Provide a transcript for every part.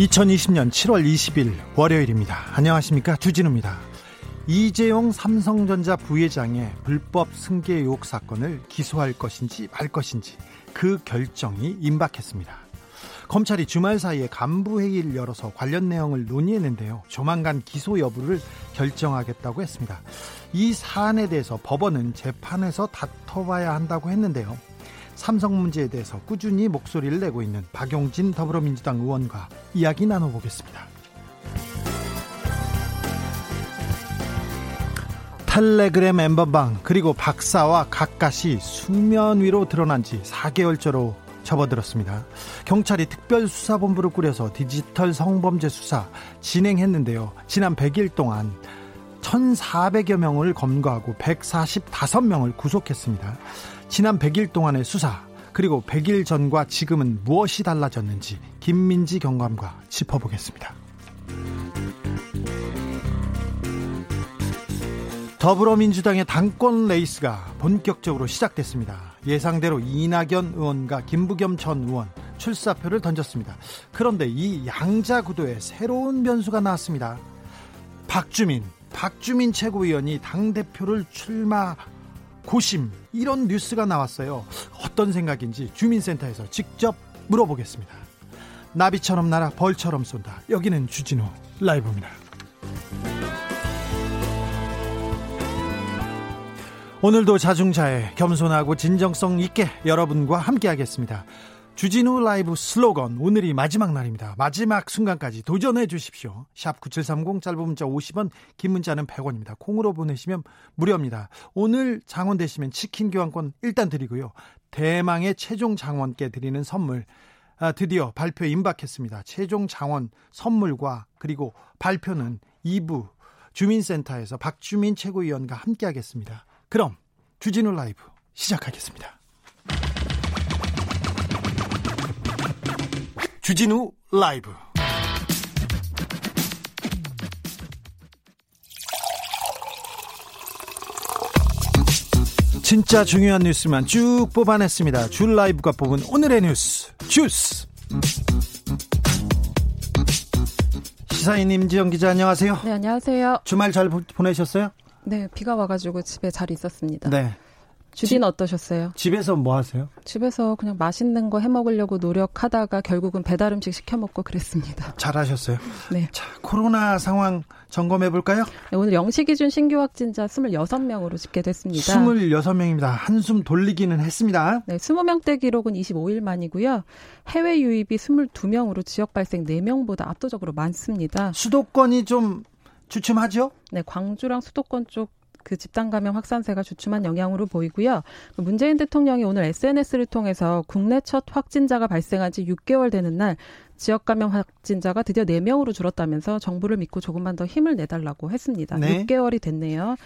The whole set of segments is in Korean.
2020년 7월 20일 월요일입니다. 안녕하십니까. 주진우입니다. 이재용 삼성전자 부회장의 불법 승계 의혹 사건을 기소할 것인지 말 것인지 그 결정이 임박했습니다. 검찰이 주말 사이에 간부회의를 열어서 관련 내용을 논의했는데요. 조만간 기소 여부를 결정하겠다고 했습니다. 이 사안에 대해서 법원은 재판에서 다퉈봐야 한다고 했는데요. 삼성 문제에 대해서 꾸준히 목소리를 내고 있는 박용진 더불어민주당 의원과 이야기 나눠보겠습니다. 텔레그램 엠번방 그리고 박사와 가까이 수면 위로 드러난 지 4개월째로 접어들었습니다. 경찰이 특별수사본부를 꾸려서 디지털 성범죄 수사 진행했는데요. 지난 100일 동안 1,400여 명을 검거하고 145명을 구속했습니다. 지난 100일 동안의 수사 그리고 100일 전과 지금은 무엇이 달라졌는지 김민지 경감과 짚어보겠습니다. 더불어민주당의 당권 레이스가 본격적으로 시작됐습니다. 예상대로 이낙연 의원과 김부겸 전 의원 출사표를 던졌습니다. 그런데 이 양자 구도에 새로운 변수가 나왔습니다. 박주민, 박주민 최고위원이 당대표를 출마 고심 이런 뉴스가 나왔어요. 어떤 생각인지 주민센터에서 직접 물어보겠습니다. 나비처럼 날아 벌처럼 쏜다. 여기는 주진우 라이브입니다. 오늘도 자중자애 겸손하고 진정성 있게 여러분과 함께하겠습니다. 주진우 라이브 슬로건 오늘이 마지막 날입니다. 마지막 순간까지 도전해 주십시오. 샵 9730 짧은 문자 50원 긴 문자는 100원입니다. 콩으로 보내시면 무료입니다. 오늘 장원 되시면 치킨 교환권 일단 드리고요. 대망의 최종 장원께 드리는 선물 아, 드디어 발표 임박했습니다. 최종 장원 선물과 그리고 발표는 2부 주민센터에서 박주민 최고위원과 함께하겠습니다. 그럼 주진우 라이브 시작하겠습니다. 주진우 라이브 진짜 중요한 뉴스만 쭉 뽑아냈습니다. 줄 라이브가 뽑은 오늘의 뉴스 주스 시사인 임지영 기자 안녕하세요. 네 안녕하세요. 주말 잘 보내셨어요? 네 비가 와가지고 집에 잘 있었습니다. 네. 주디는 어떠셨어요? 집에서 뭐 하세요? 집에서 그냥 맛있는 거 해 먹으려고 노력하다가 결국은 배달 음식 시켜 먹고 그랬습니다. 잘하셨어요. 네. 자, 코로나 상황 점검해 볼까요? 네, 오늘 영시 기준 신규 확진자 26명으로 집계됐습니다. 26명입니다. 한숨 돌리기는 했습니다. 네, 20명대 기록은 25일 만이고요. 해외 유입이 22명으로 지역 발생 4명보다 압도적으로 많습니다. 수도권이 좀 주춤하죠? 네, 광주랑 수도권 쪽 그 집단 감염 확산세가 주춤한 영향으로 보이고요. 그 문재인 대통령이 오늘 SNS를 통해서 국내 첫 확진자가 발생한 지 6개월 되는 날 지역 감염 확진자가 드디어 4명으로 줄었다면서 정부를 믿고 조금만 더 힘을 내달라고 했습니다. 네. 6개월이 됐네요.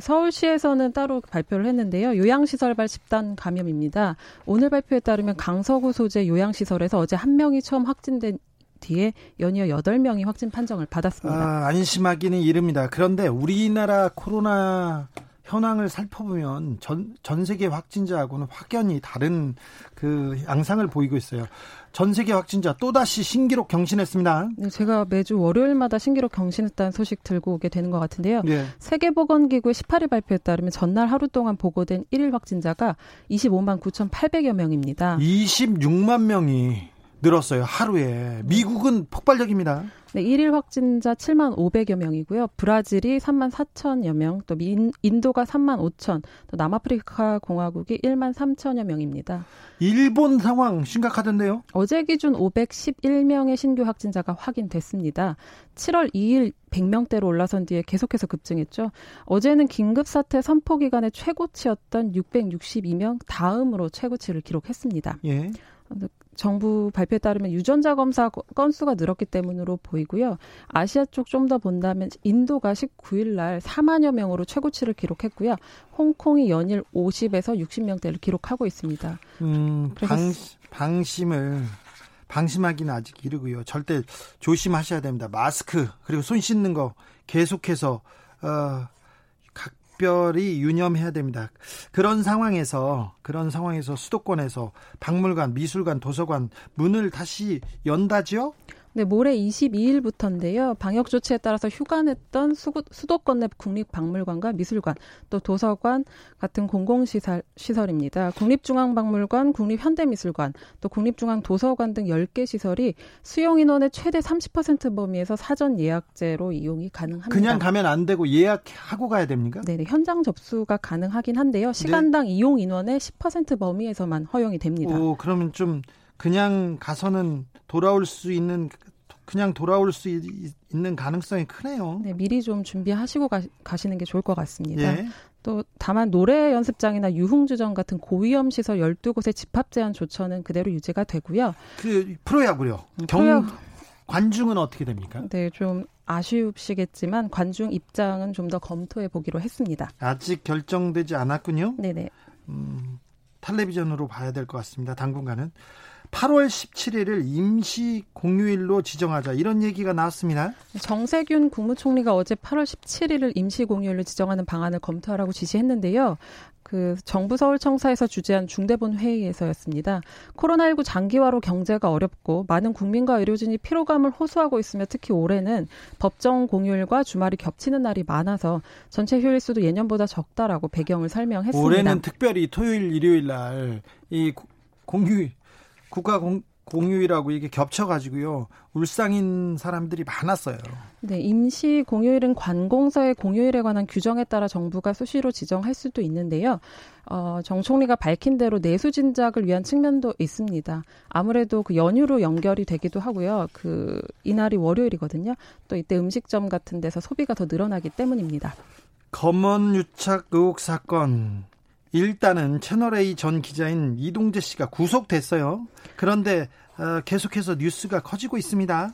서울시에서는 따로 발표를 했는데요. 요양시설발 집단 감염입니다. 오늘 발표에 따르면 강서구 소재 요양시설에서 어제 한 명이 처음 확진된 뒤에 연이어 8명이 확진 판정을 받았습니다. 아, 안심하기는 이릅니다. 그런데 우리나라 코로나 현황을 살펴보면 전, 전 세계 확진자하고는 확연히 다른 그 양상을 보이고 있어요. 전 세계 확진자 또다시 신기록 경신했습니다. 네, 제가 매주 월요일마다 신기록 경신했다는 소식 들고 오게 되는 것 같은데요. 네. 세계보건기구의 18일 발표에 따르면 전날 하루 동안 보고된 1일 확진자가 25만 9,800여 명입니다. 26만 명이 늘었어요. 하루에. 미국은 폭발적입니다. 네, 1일 확진자 7만 500여 명이고요. 브라질이 3만 4천여 명, 또 민, 인도가 3만 5천, 또 남아프리카 공화국이 1만 3천여 명입니다. 일본 상황 심각하던데요? 어제 기준 511명의 신규 확진자가 확인됐습니다. 7월 2일 100명대로 올라선 뒤에 계속해서 급증했죠. 어제는 긴급사태 선포 기간의 최고치였던 662명 다음으로 최고치를 기록했습니다. 예. 정부 발표에 따르면 유전자 검사 건수가 늘었기 때문으로 보이고요. 아시아 쪽 좀 더 본다면 인도가 19일 날 4만여 명으로 최고치를 기록했고요. 홍콩이 연일 50에서 60명대를 기록하고 있습니다. 음, 방, 방심을 방심하기는 아직 이르고요. 절대 조심하셔야 됩니다. 마스크 그리고 손 씻는 거 계속해서 어, 각별히 유념해야 됩니다. 그런 상황에서 그런 상황에서 수도권에서 박물관, 미술관, 도서관 문을 다시 연다지요? 네, 모레 22일부터인데요. 방역 조치에 따라서 휴관했던 수도권 내 국립박물관과 미술관, 또 도서관 같은 공공시설, 시설입니다. 국립중앙박물관, 국립현대미술관, 또 국립중앙도서관 등 10개 시설이 수용 인원의 최대 30% 범위에서 사전 예약제로 이용이 가능합니다. 그냥 가면 안 되고 예약하고 가야 됩니까? 네, 네 현장 접수가 가능하긴 한데요. 시간당 네. 이용 인원의 10% 범위에서만 허용이 됩니다. 오, 그러면 좀 그냥 가서는 돌아올 수 있는 그냥 돌아올 수 있 는 가능성이 크네요. 네, 미리 좀 준비하시고 가, 시는게 좋을 것 같습니다. 예. 또 다만 노래 연습장이나 유흥주점 같은 고위험 시설 12곳의 집합 제한 조처는 그대로 유지가 되고요. 그 프로야구요. 음, 경 프로야... 관중은 어떻게 됩니까? 네, 좀 아쉬우시겠지만 관중 입장은 좀 더 검토해 보기로 했습니다. 아직 결정되지 않았군요. 네네. 음, 텔레비전으로 봐야 될 것 같습니다. 당분간은. 8월 17일을 임시 공휴일로 지정하자 이런 얘기가 나왔습니다. 정세균 국무총리가 어제 8월 17일을 임시 공휴일로 지정하는 방안을 검토하라고 지시했는데요. 그 정부 서울청사에서 주재한 중대본 회의에서였습니다. 코로나19 장기화로 경제가 어렵고 많은 국민과 의료진이 피로감을 호소하고 있으며 특히 올해는 법정 공휴일과 주말이 겹치는 날이 많아서 전체 휴일 수도 예년보다 적다라고 배경을 설명했습니다. 올해는 특별히 토요일, 일요일 날 이 공휴일 국가 공, 공휴일하고 이게 겹쳐가지고요 울상인 사람들이 많았어요. 네, 임시 공휴일은 관공서의 공휴일에 관한 규정에 따라 정부가 수시로 지정할 수도 있는데요. 어, 정 총리가 밝힌 대로 내수 진작을 위한 측면도 있습니다. 아무래도 그 연휴로 연결이 되기도 하고요. 그 이날이 월요일이거든요. 또 이때 음식점 같은 데서 소비가 더 늘어나기 때문입니다. 검언 유착 의혹 사건 일단은 채널A 전 기자인 이동재 씨가 구속됐어요. 그런데 어, 계속해서 뉴스가 커지고 있습니다.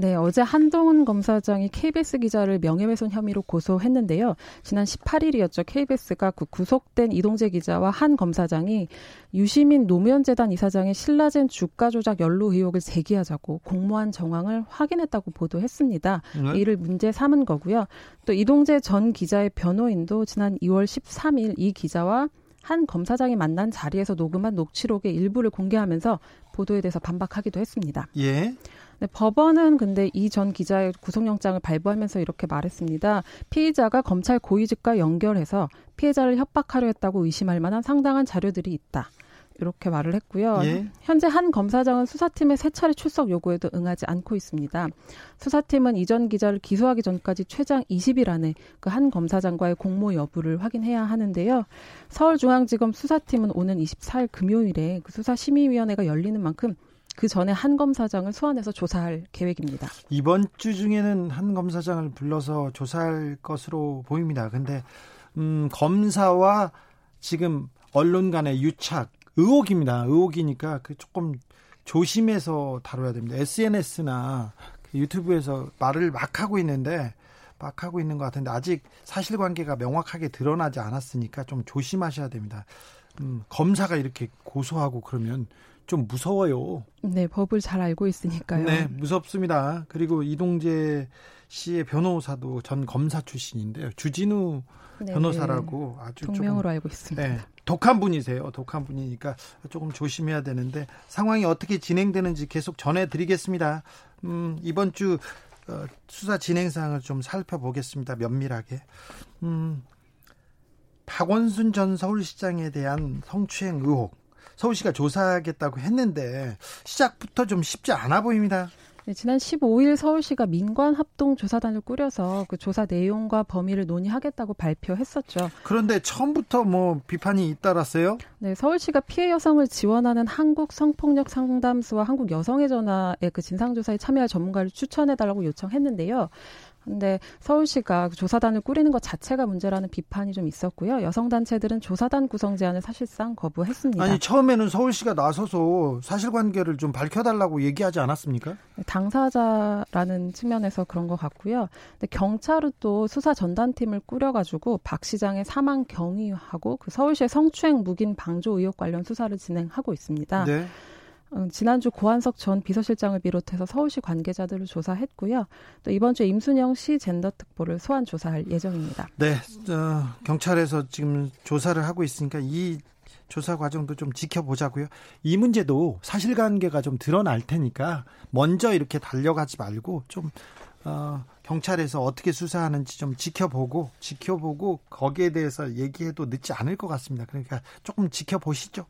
네, 어제 한동훈 검사장이 KBS 기자를 명예훼손 혐의로 고소했는데요. 지난 18일이었죠. KBS가 그 구속된 이동재 기자와 한 검사장이 유시민 노무현재단 이사장의 신라젠 주가 조작 연루 의혹을 제기하자고 공모한 정황을 확인했다고 보도했습니다. 네. 이를 문제 삼은 거고요. 또 이동재 전 기자의 변호인도 지난 2월 13일 이 기자와 한 검사장이 만난 자리에서 녹음한 녹취록의 일부를 공개하면서 보도에 대해서 반박하기도 했습니다. 예. 네, 법원은 근데 이 전 기자의 구속영장을 발부하면서 이렇게 말했습니다. 피의자가 검찰 고위직과 연결해서 피해자를 협박하려 했다고 의심할 만한 상당한 자료들이 있다. 이렇게 말을 했고요. 예. 현재 한 검사장은 수사팀의 세 차례 출석 요구에도 응하지 않고 있습니다. 수사팀은 이전 기자를 기소하기 전까지 최장 20일 안에 그 한 검사장과의 공모 여부를 확인해야 하는데요. 서울중앙지검 수사팀은 오는 24일 금요일에 그 수사심의위원회가 열리는 만큼 그 전에 한 검사장을 소환해서 조사할 계획입니다. 이번 주 중에는 한 검사장을 불러서 조사할 것으로 보입니다. 근데 음, 검사와 지금 언론 간의 유착 의혹입니다. 의혹이니까 그 조금 조심해서 다뤄야 됩니다. SNS나 그 유튜브에서 말을 막 하고 있는데 막 하고 있는 것 같은데 아직 사실관계가 명확하게 드러나지 않았으니까 좀 조심하셔야 됩니다. 음, 검사가 이렇게 고소하고 그러면 좀 무서워요. 네, 법을 잘 알고 있으니까요. 네, 무섭습니다. 그리고 이동재 씨의 변호사도 전 검사 출신인데요. 주진우 네, 변호사라고 네. 아주 동명으로 조금, 알고 있습니다. 네, 독한 분이세요. 독한 분이니까 조금 조심해야 되는데 상황이 어떻게 진행되는지 계속 전해드리겠습니다. 음, 이번 주 어, 수사 진행 사항을 좀 살펴보겠습니다. 면밀하게. 음, 박원순 전 서울시장에 대한 성추행 의혹 서울시가 조사하겠다고 했는데 시작부터 좀 쉽지 않아 보입니다. 네, 지난 15일 서울시가 민관 합동 조사단을 꾸려서 그 조사 내용과 범위를 논의하겠다고 발표했었죠. 그런데 처음부터 뭐 비판이 잇따랐어요? 네, 서울시가 피해 여성을 지원하는 한국 성폭력 상담소와 한국 여성의 전화의 그 진상조사에 참여할 전문가를 추천해달라고 요청했는데요. 근데 서울시가 그 조사단을 꾸리는 것 자체가 문제라는 비판이 좀 있었고요. 여성 단체들은 조사단 구성 제안을 사실상 거부했습니다. 아니 처음에는 서울시가 나서서 사실관계를 좀 밝혀달라고 얘기하지 않았습니까? 당사자라는 측면에서 그런 것 같고요. 근데 경찰은 또 수사 전단팀을 꾸려가지고 박 시장의 사망 경위하고 그 서울시의 성추행 묵인 방조 의혹 관련 수사를 진행하고 있습니다. 네. 어, 지난주 고한석 전 비서실장을 비롯해서 서울시 관계자들을 조사했고요. 또 이번 주 임순영 시 젠더 특보를 소환 조사할 예정입니다. 네, 어, 경찰에서 지금 조사를 하고 있으니까 이 조사 과정도 좀 지켜보자고요. 이 문제도 사실관계가 좀 드러날 테니까 먼저 이렇게 달려가지 말고 좀 어, 경찰에서 어떻게 수사하는지 좀 지켜보고 지켜보고 거기에 대해서 얘기해도 늦지 않을 것 같습니다. 그러니까 조금 지켜보시죠.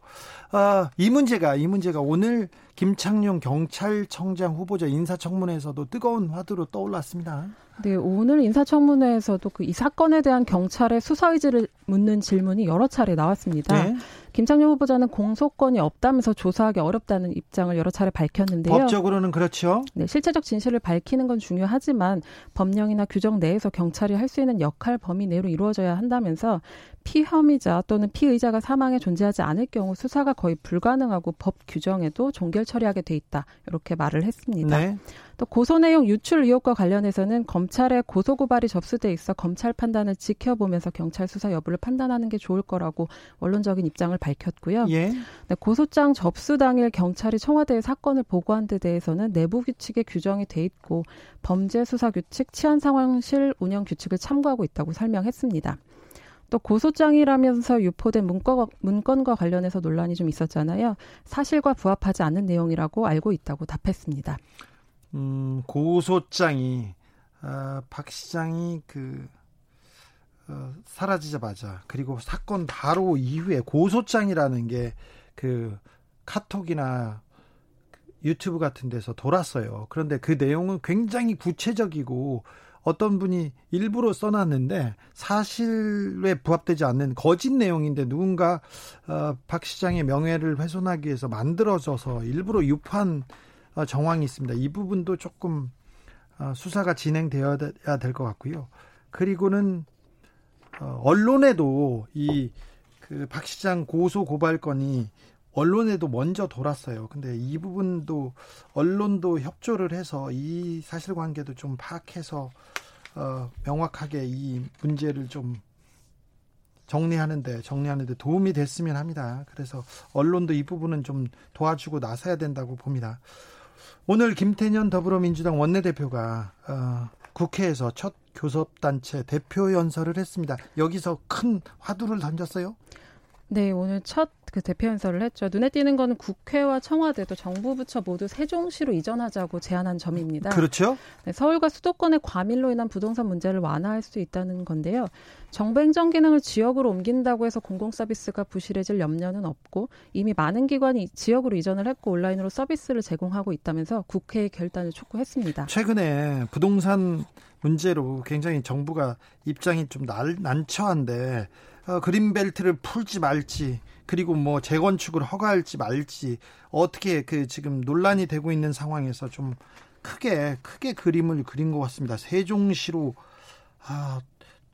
어, 이 문제가 이 문제가 오늘 김창룡 경찰청장 후보자 인사청문회에서도 뜨거운 화두로 떠올랐습니다. 네, 오늘 인사청문회에서도 그 이 사건에 대한 경찰의 수사 의지를 묻는 질문이 여러 차례 나왔습니다. 네. 김창룡 후보자는 공소권이 없다면서 조사하기 어렵다는 입장을 여러 차례 밝혔는데요. 법적으로는 그렇죠. 네, 실체적 진실을 밝히는 건 중요하지만 법령이나 규정 내에서 경찰이 할 수 있는 역할 범위 내로 이루어져야 한다면서 피혐의자 또는 피의자가 사망에 존재하지 않을 경우 수사가 거의 불가능하고 법 규정에도 종결 처리하게 돼 있다. 이렇게 말을 했습니다. 네. 또 고소 내용 유출 의혹과 관련해서는 검찰의 고소 고발이 접수돼 있어 검찰 판단을 지켜보면서 경찰 수사 여부를 판단하는 게 좋을 거라고 원론적인 입장을 밝혔고요. 예. 네, 고소장 접수 당일 경찰이 청와대에 사건을 보고한 데 대해서는 내부 규칙에 규정이 돼 있고 범죄 수사 규칙, 치안 상황실 운영 규칙을 참고하고 있다고 설명했습니다. 또 고소장이라면서 유포된 문건, 문건과 관련해서 논란이 좀 있었잖아요. 사실과 부합하지 않는 내용이라고 알고 있다고 답했습니다. 음, 고소장이 어, 박 시장이 그 어, 사라지자마자 그리고 사건 바로 이후에 고소장이라는 게 그 카톡이나 유튜브 같은 데서 돌았어요. 그런데 그 내용은 굉장히 구체적이고 어떤 분이 일부러 써놨는데 사실에 부합되지 않는 거짓 내용인데 누군가 어, 박 시장의 명예를 훼손하기 위해서 만들어져서 일부러 어, 정황이 있습니다. 이 부분도 조금 어, 수사가 진행되어야 될 것 같고요. 그리고는 어, 언론에도 이 그 박 시장 고소 고발 건이 언론에도 먼저 돌았어요. 근데 이 부분도 언론도 협조를 해서 이 사실관계도 좀 파악해서 어, 명확하게 이 문제를 좀 정리하는데 정리하는데 도움이 됐으면 합니다. 그래서 언론도 이 부분은 좀 도와주고 나서야 된다고 봅니다. 오늘 김태년 더불어민주당 원내대표가 어, 국회에서 첫 교섭단체 대표 연설을 했습니다. 여기서 큰 화두를 던졌어요? 네, 오늘 첫 그 대표 연설을 했죠. 눈에 띄는 거는 국회와 청와대도 정부 부처 모두 세종시로 이전하자고 제안한 점입니다. 그렇죠. 네, 서울과 수도권의 과밀로 인한 부동산 문제를 완화할 수 있다는 건데요. 정부 행정 기능을 지역으로 옮긴다고 해서 공공 서비스가 부실해질 염려는 없고 이미 많은 기관이 지역으로 이전을 했고 온라인으로 서비스를 제공하고 있다면서 국회의 결단을 촉구했습니다. 최근에 부동산 문제로 굉장히 정부가 입장이 좀 난, 난처한데 어, 그린벨트를 풀지 말지 그리고 뭐 재건축을 허가할지 말지 어떻게 그 지금 논란이 되고 있는 상황에서 좀 크게 크게 그림을 그린 것 같습니다. 세종시로 아,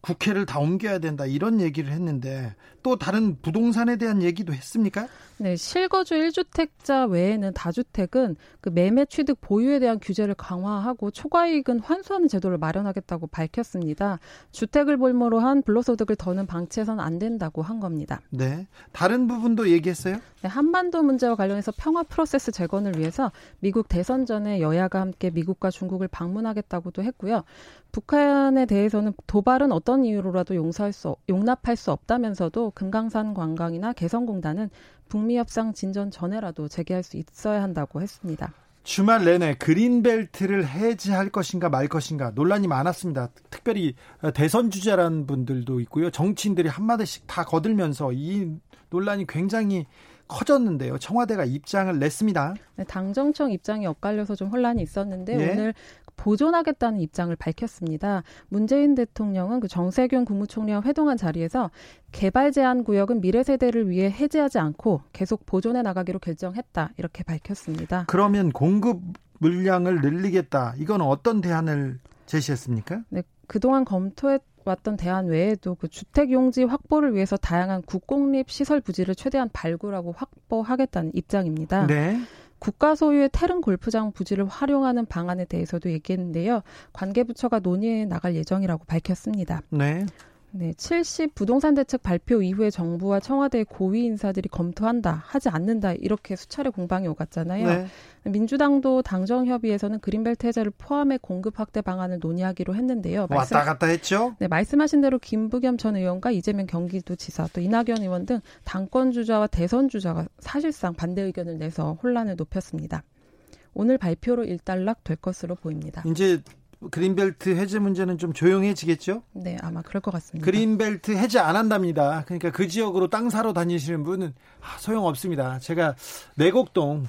국회를 다 옮겨야 된다 이런 얘기를 했는데 또 다른 부동산에 대한 얘기도 했습니까? 네, 실거주 1주택자 외에는 다주택은 그 매매 취득 보유에 대한 규제를 강화하고 초과이익은 환수하는 제도를 마련하겠다고 밝혔습니다. 주택을 볼모로 한 불로소득을 더는 방치해서는 안 된다고 한 겁니다. 네. 다른 부분도 얘기했어요? 네, 한반도 문제와 관련해서 평화 프로세스 재건을 위해서 미국 대선 전에 여야가 함께 미국과 중국을 방문하겠다고도 했고요. 북한에 대해서는 도발은 어떤 이유로라도 용서할 수 용납할 수 없다면서도 금강산 관광이나 개성공단은 북미 협상 진전 전에라도 재개할 수 있어야 한다고 했습니다. 주말 내내 그린벨트를 해지할 것인가 말 것인가 논란이 많았습니다. 특별히 대선 주자라는 분들도 있고요. 정치인들이 한마디씩 다 거들면서 이 논란이 굉장히 커졌는데요. 청와대가 입장을 냈습니다. 네, 당정청 입장이 엇갈려서 좀 혼란이 있었는데 예. 오늘 보존하겠다는 입장을 밝혔습니다. 문재인 대통령은 그 정세균 국무총리와 회동한 자리에서 개발 제한 구역은 미래 세대를 위해 해제하지 않고 계속 보존해 나가기로 결정했다 이렇게 밝혔습니다. 그러면 공급 물량을 늘리겠다. 이건 어떤 대안을 제시했습니까? 네, 그동안 검토해 왔던 대안 외에도 그 주택 용지 확보를 위해서 다양한 국공립 시설 부지를 최대한 발굴하고 확보하겠다는 입장입니다. 네. 국가 소유의 테른 골프장 부지를 활용하는 방안에 대해서도 얘기했는데요. 관계 부처가 논의해 나갈 예정이라고 밝혔습니다. 네. 네, 70 부동산 대책 발표 이후에 정부와 청와대 고위 인사들이 검토한다, 하지 않는다 이렇게 수차례 공방이 오갔잖아요. 네. 민주당도 당정 협의에서는 그린벨트 해제를 포함해 공급 확대 방안을 논의하기로 했는데요. 말씀, 왔다 갔다 했죠. 네, 말씀하신 대로 김부겸 전 의원과 이재명 경기도지사 또 이낙연 의원 등 당권 주자와 대선 주자가 사실상 반대 의견을 내서 혼란을 높였습니다. 오늘 발표로 일단락 될 것으로 보입니다. 이제 그린벨트 해제 문제는 좀 조용해지겠죠? 네, 아마 그럴 것 같습니다. 그린벨트 해제 안 한답니다. 그러니까 그 지역으로 땅 사러 다니시는 분은 아, 소용 없습니다. 제가 내곡동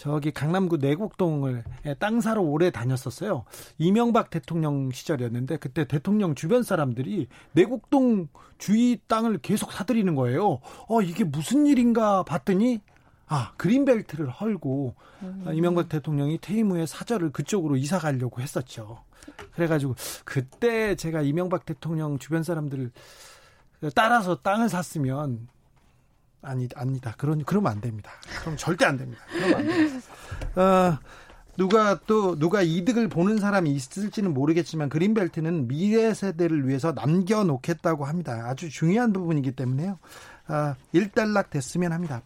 저기 강남구 내곡동을 땅 사러 오래 다녔었어요. 이명박 대통령 시절이었는데 그때 대통령 주변 사람들이 내곡동 주위 땅을 계속 사들이는 거예요. 어 이게 무슨 일인가 봤더니 아 그린벨트를 헐고 음. 이명박 대통령이 퇴임 후에 사절을 그쪽으로 이사 가려고 했었죠. 그래가지고 그때 제가 이명박 대통령 주변 사람들을 따라서 땅을 샀으면 아니 아니다. 그런 그러면 안 됩니다. 그럼 절대 안 됩니다. 그러면 안 됩니다. 어, 누가 또 누가 이득을 보는 사람이 있을지는 모르겠지만 그린벨트는 미래 세대를 위해서 남겨놓겠다고 합니다. 아주 중요한 부분이기 때문에요. 아, 일단락 됐으면 합니다.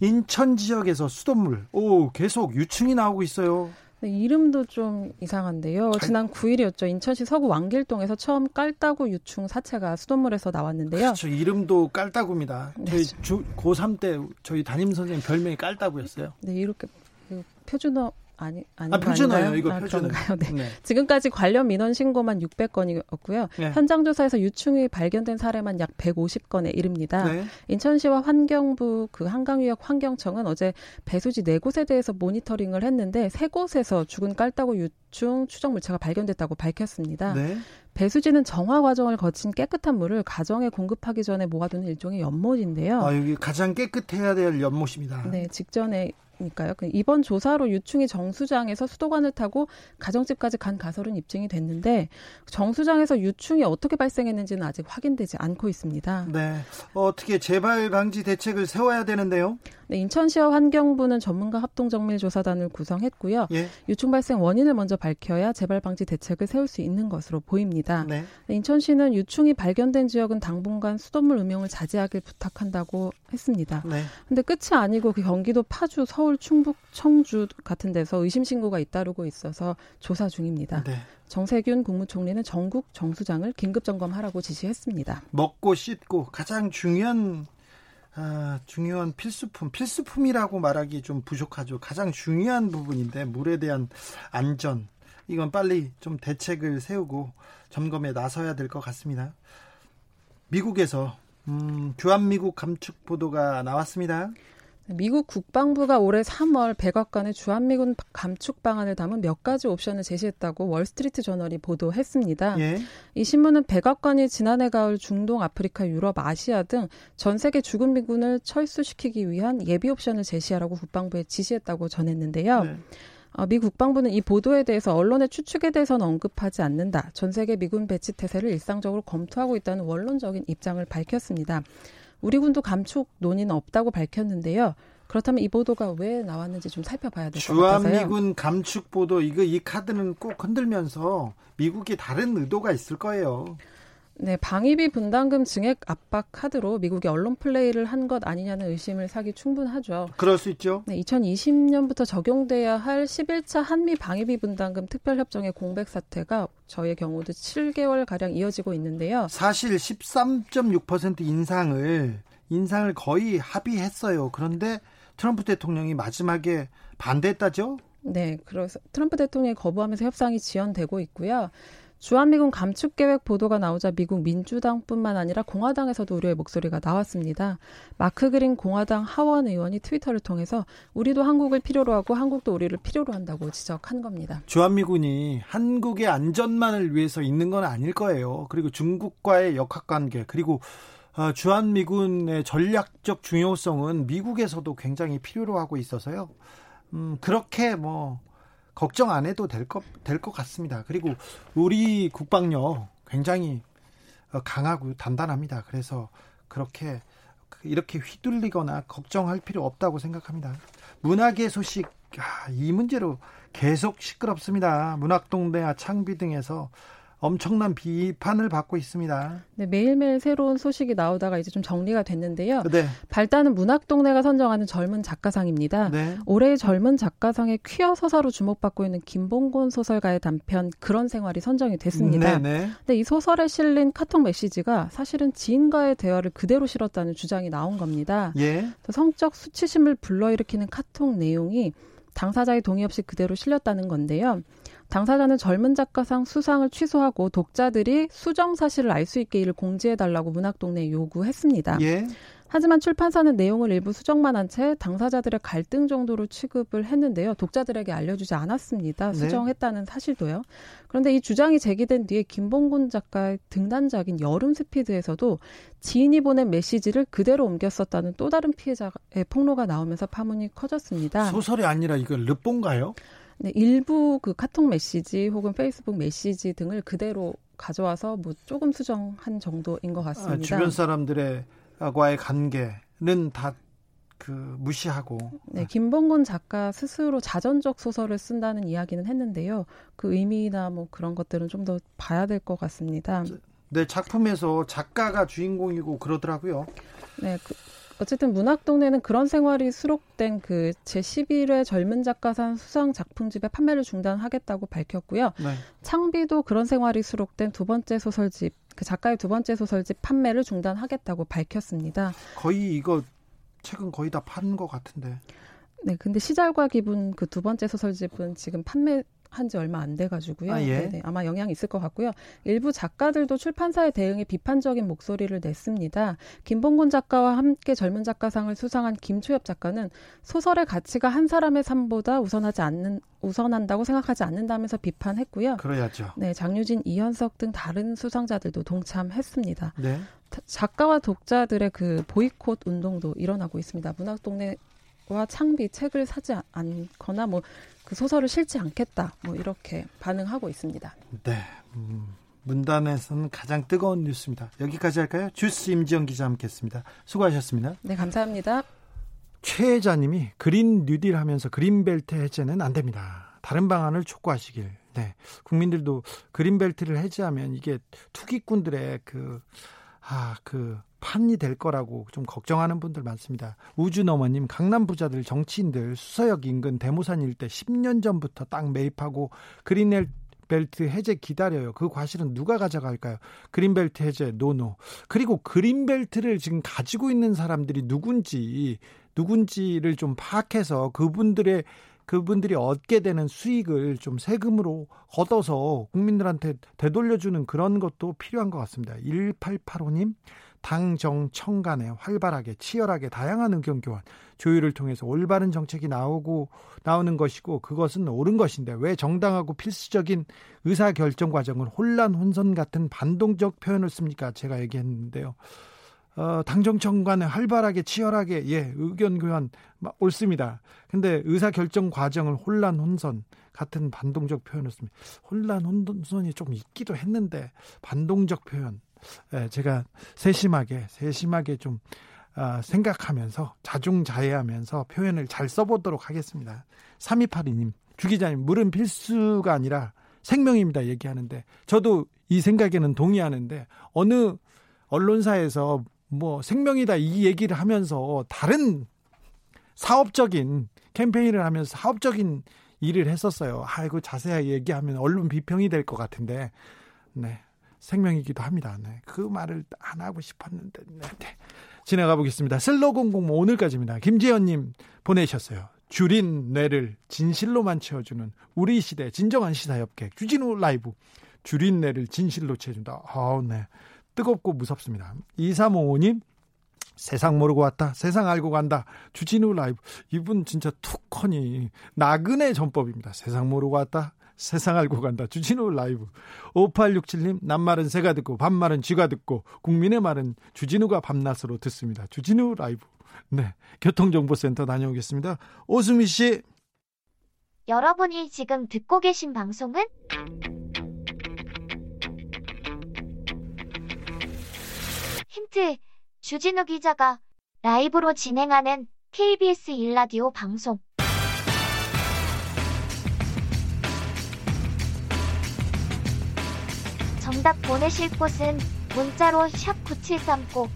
인천 지역에서 수돗물 오 계속 유충이 나오고 있어요. 네, 이름도 좀 이상한데요. 지난 9일이었죠. 인천시 서구 왕길동에서 처음 깔따구 유충 사체가 수돗물에서 나왔는데요. 그렇죠. 이름도 깔따구입니다. 네. 저희 주, 고3 때 저희 담임 선생님 별명이 깔따구였어요. 네, 이렇게 그 표준어 아니 아니 아, 표준어요. 이거 아, 표준어. 네. 네. 지금까지 관련 민원 신고만 600건이었고요. 네. 현장 조사에서 유충이 발견된 사례만 약 150건에 이릅니다. 네. 인천시와 환경부 그 한강유역 환경청은 어제 배수지 네 곳에 대해서 모니터링을 했는데 세 곳에서 죽은 깔따구 유충 추정 물체가 발견됐다고 밝혔습니다. 네. 배수지는 정화 과정을 거친 깨끗한 물을 가정에 공급하기 전에 모아두는 일종의 연못인데요. 아, 여기 가장 깨끗해야 될 연못입니다. 네, 직전에 니까요. 그 이번 조사로 유충이 정수장에서 수도관을 타고 가정집까지 간 가설은 입증이 됐는데 정수장에서 유충이 어떻게 발생했는지는 아직 확인되지 않고 있습니다. 네. 어떻게 재발 방지 대책을 세워야 되는데요? 네, 인천시와 환경부는 전문가 합동 정밀 조사단을 구성했고요. 예. 유충 발생 원인을 먼저 밝혀야 재발 방지 대책을 세울 수 있는 것으로 보입니다. 네. 네. 인천시는 유충이 발견된 지역은 당분간 수돗물 음용을 자제하길 부탁한다고 했습니다. 네. 근데 끝이 아니고 그 경기도 파주, 서울, 충북, 청주 같은 데서 의심 신고가 잇따르고 있어서 조사 중입니다. 네. 정세균 국무총리는 전국 정수장을 긴급 점검하라고 지시했습니다. 먹고 씻고 가장 중요한 아, 중요한 필수품, 필수품이라고 말하기 좀 부족하죠. 가장 중요한 부분인데 물에 대한 안전 이건 빨리 좀 대책을 세우고 점검에 나서야 될 것 같습니다. 미국에서 음, 주한미국 감축 보도가 나왔습니다. 미국 국방부가 올해 3월 백악관의 주한미군 감축 방안을 담은 몇 가지 옵션을 제시했다고 월스트리트 저널이 보도했습니다. 예. 이 신문은 백악관이 지난해 가을 중동, 아프리카, 유럽, 아시아 등 전 세계 주군 미군을 철수시키기 위한 예비 옵션을 제시하라고 국방부에 지시했다고 전했는데요. 네. 어, 미 국방부는 이 보도에 대해서 언론의 추측에 대해서는 언급하지 않는다. 전 세계 미군 배치 태세를 일상적으로 검토하고 있다는 원론적인 입장을 밝혔습니다. 우리 군도 감축 논의는 없다고 밝혔는데요. 그렇다면 이 보도가 왜 나왔는지 좀 살펴봐야 될 것 같아서요. 주한미군 감축 보도 이거 이 카드는 꼭 흔들면서 미국이 다른 의도가 있을 거예요. 네, 방위비 분담금 증액 압박 카드로 미국이 언론 플레이를 한 것 아니냐는 의심을 사기 충분하죠. 그럴 수 있죠. 네, 2020년부터 적용돼야 할 11차 한미 방위비 분담금 특별협정의 공백 사태가 저희의 경우도 7개월 가량 이어지고 있는데요. 사실 13.6% 인상을 인상을 거의 합의했어요. 그런데 트럼프 대통령이 마지막에 반대했다죠? 네, 그래서 트럼프 대통령이 거부하면서 협상이 지연되고 있고요. 주한미군 감축 계획 보도가 나오자 미국 민주당뿐만 아니라 공화당에서도 우려의 목소리가 나왔습니다. 마크 그린 공화당 하원 의원이 트위터를 통해서 우리도 한국을 필요로 하고 한국도 우리를 필요로 한다고 지적한 겁니다. 주한미군이 한국의 안전만을 위해서 있는 건 아닐 거예요. 그리고 중국과의 역학관계 그리고 어, 주한미군의 전략적 중요성은 미국에서도 굉장히 필요로 하고 있어서요. 음, 그렇게 뭐 걱정 안 해도 될 것 될 것 같습니다. 그리고 우리 국방력 굉장히 어, 강하고 단단합니다. 그래서 그렇게 이렇게 휘둘리거나 걱정할 필요 없다고 생각합니다. 문학의 소식 아, 이 문제로 계속 시끄럽습니다. 문학동네와 창비 등에서 엄청난 비판을 받고 있습니다. 네, 매일매일 새로운 소식이 나오다가 이제 좀 정리가 됐는데요. 네. 발단은 문학동네가 선정하는 젊은 작가상입니다. 네. 올해의 젊은 작가상의 퀴어 서사로 주목받고 있는 김봉곤 소설가의 단편 그런 생활이 선정이 됐습니다. 네, 네. 근데 이 소설에 실린 카톡 메시지가 사실은 지인과의 대화를 그대로 실었다는 주장이 나온 겁니다. 예. 성적 수치심을 불러일으키는 카톡 내용이 당사자의 동의 없이 그대로 실렸다는 건데요. 당사자는 젊은 작가상 수상을 취소하고 독자들이 수정 사실을 알 수 있게 이를 공지해달라고 문학동네에 요구했습니다. 예. 하지만 출판사는 내용을 일부 수정만 한 채 당사자들의 갈등 정도로 취급을 했는데요. 독자들에게 알려주지 않았습니다. 네. 수정했다는 사실도요. 그런데 이 주장이 제기된 뒤에 김봉곤 작가의 등단작인 여름 스피드에서도 지인이 보낸 메시지를 그대로 옮겨 썼다는 또 다른 피해자의 폭로가 나오면서 파문이 커졌습니다. 소설이 아니라 이거 르본가요? 네, 일부 그 카톡 메시지 혹은 페이스북 메시지 등을 그대로 가져와서 뭐 조금 수정한 정도인 것 같습니다. 아, 주변 사람들의 과의 관계는 다 그 무시하고 네, 김봉곤 작가 스스로 자전적 소설을 쓴다는 이야기는 했는데요. 그 의미나 뭐 그런 것들은 좀 더 봐야 될 것 같습니다. 네 작품에서 작가가 주인공이고 그러더라고요. 네, 그, 어쨌든 문학동네는 그런 생활이 수록된 그 제11회 젊은 작가상 수상 작품집의 판매를 중단하겠다고 밝혔고요. 네. 창비도 그런 생활이 수록된 두 번째 소설집, 그 작가의 두 번째 소설집 판매를 중단하겠다고 밝혔습니다. 거의 이거 책은 거의 다 파는 것 같은데. 네, 근데 시잘과 기분 그 두 번째 소설집은 지금 판매 한지 얼마 안 돼가지고요. 아, 예. 네네, 아마 영향이 있을 것 같고요. 일부 작가들도 출판사의 대응에 비판적인 목소리를 냈습니다. 김봉곤 작가와 함께 젊은 작가상을 수상한 김초엽 작가는 소설의 가치가 한 사람의 삶보다 우선하지 않는 우선한다고 생각하지 않는다면서 비판했고요. 그래야죠. 네, 장유진, 이현석 등 다른 수상자들도 동참했습니다. 네. 작가와 독자들의 그 보이콧 운동도 일어나고 있습니다. 문학동네 와 창비 책을 사지 않거나 뭐 그 소설을 실지 않겠다 뭐 이렇게 반응하고 있습니다. 네. 음, 문단에서는 가장 뜨거운 뉴스입니다. 여기까지 할까요? 주스 임지영 기자 함께했습니다. 수고하셨습니다. 네, 감사합니다. 최혜자님이 그린 뉴딜 하면서 그린벨트 해제는 안 됩니다. 다른 방안을 촉구하시길. 네, 국민들도 그린벨트를 해제하면 이게 투기꾼들의 그 아, 그 판이 될 거라고 좀 걱정하는 분들 많습니다. 우주너머님, 강남 부자들, 정치인들 수서역 인근 대모산 일대 10년 전부터 땅 매입하고 그린벨트 해제 기다려요. 그 과실은 누가 가져갈까요? 그린벨트 해제 노노. 그리고 그린벨트를 지금 가지고 있는 사람들이 누군지 누군지를 좀 파악해서 그분들의 그분들이 얻게 되는 수익을 좀 세금으로 걷어서 국민들한테 되돌려주는 그런 것도 필요한 것 같습니다. 1885님, 당정청 간에 활발하게 치열하게 다양한 의견 교환 조율을 통해서 올바른 정책이 나오고 나오는 것이고 그것은 옳은 것인데 왜 정당하고 필수적인 의사 결정 과정을 혼란 혼선 같은 반동적 표현을 씁니까? 제가 얘기했는데요. 어, 당정청 간에 활발하게 치열하게 예 의견 교환 옳습니다. 근데 의사 결정 과정을 혼란 혼선 같은 반동적 표현을 씁니다. 혼란 혼선이 좀 있기도 했는데 반동적 표현 예, 제가 세심하게 세심하게 좀 아, 생각하면서 자중자애하면서 표현을 잘 써보도록 하겠습니다. 3282님 주 기자님 물은 필수가 아니라 생명입니다 얘기하는데 저도 이 생각에는 동의하는데 어느 언론사에서 뭐 생명이다 이 얘기를 하면서 다른 사업적인 캠페인을 하면서 사업적인 일을 했었어요. 아이고 자세하게 얘기하면 언론 비평이 될 것 같은데 네 생명이기도 합니다. 네, 그 말을 안 하고 싶었는데 네, 네. 지나가 보겠습니다. 슬로건 공모 오늘까지입니다. 김재현님 보내셨어요. 줄인 뇌를 진실로만 채워주는 우리 시대 진정한 시사협객 주진우 라이브 줄인내를 진실로 채준다. 아우, 네. 뜨겁고 무섭습니다. 2355님, 세상 모르고 왔다. 세상 알고 간다. 주진우 라이브. 이분 진짜 툭하니 나그네 전법입니다. 세상 모르고 왔다. 세상 알고 간다. 주진우 라이브. 5867님, 남말은 새가 듣고, 반말은 쥐가 듣고, 국민의 말은 주진우가 밤낮으로 듣습니다. 주진우 라이브. 네. 교통정보센터 다녀오겠습니다. 오수미 씨. 여러분이 지금 듣고 계신 방송은 힌트, 주진우 기자가 라이브로 진행하는 KBS 일라디오 방송. 정답 보내실 곳은 문자로 샵 9730,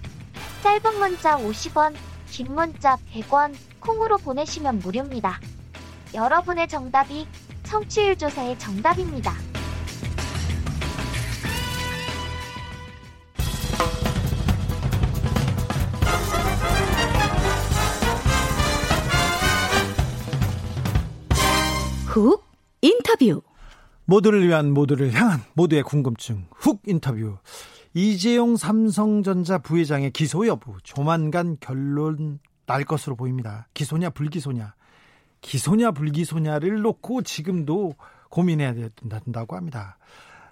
짧은 문자 50원, 긴 문자 100원, 콩으로 보내시면 무료입니다. 여러분의 정답이 청취율 조사의 정답입니다. 훅 인터뷰. 모두를 위한 모두를 향한 모두의 궁금증. 훅 인터뷰. 이재용 삼성전자 부회장의 기소 여부. 조만간 결론 날 것으로 보입니다. 기소냐 불기소냐. 기소냐 불기소냐를 놓고 지금도 고민해야 된다고 합니다.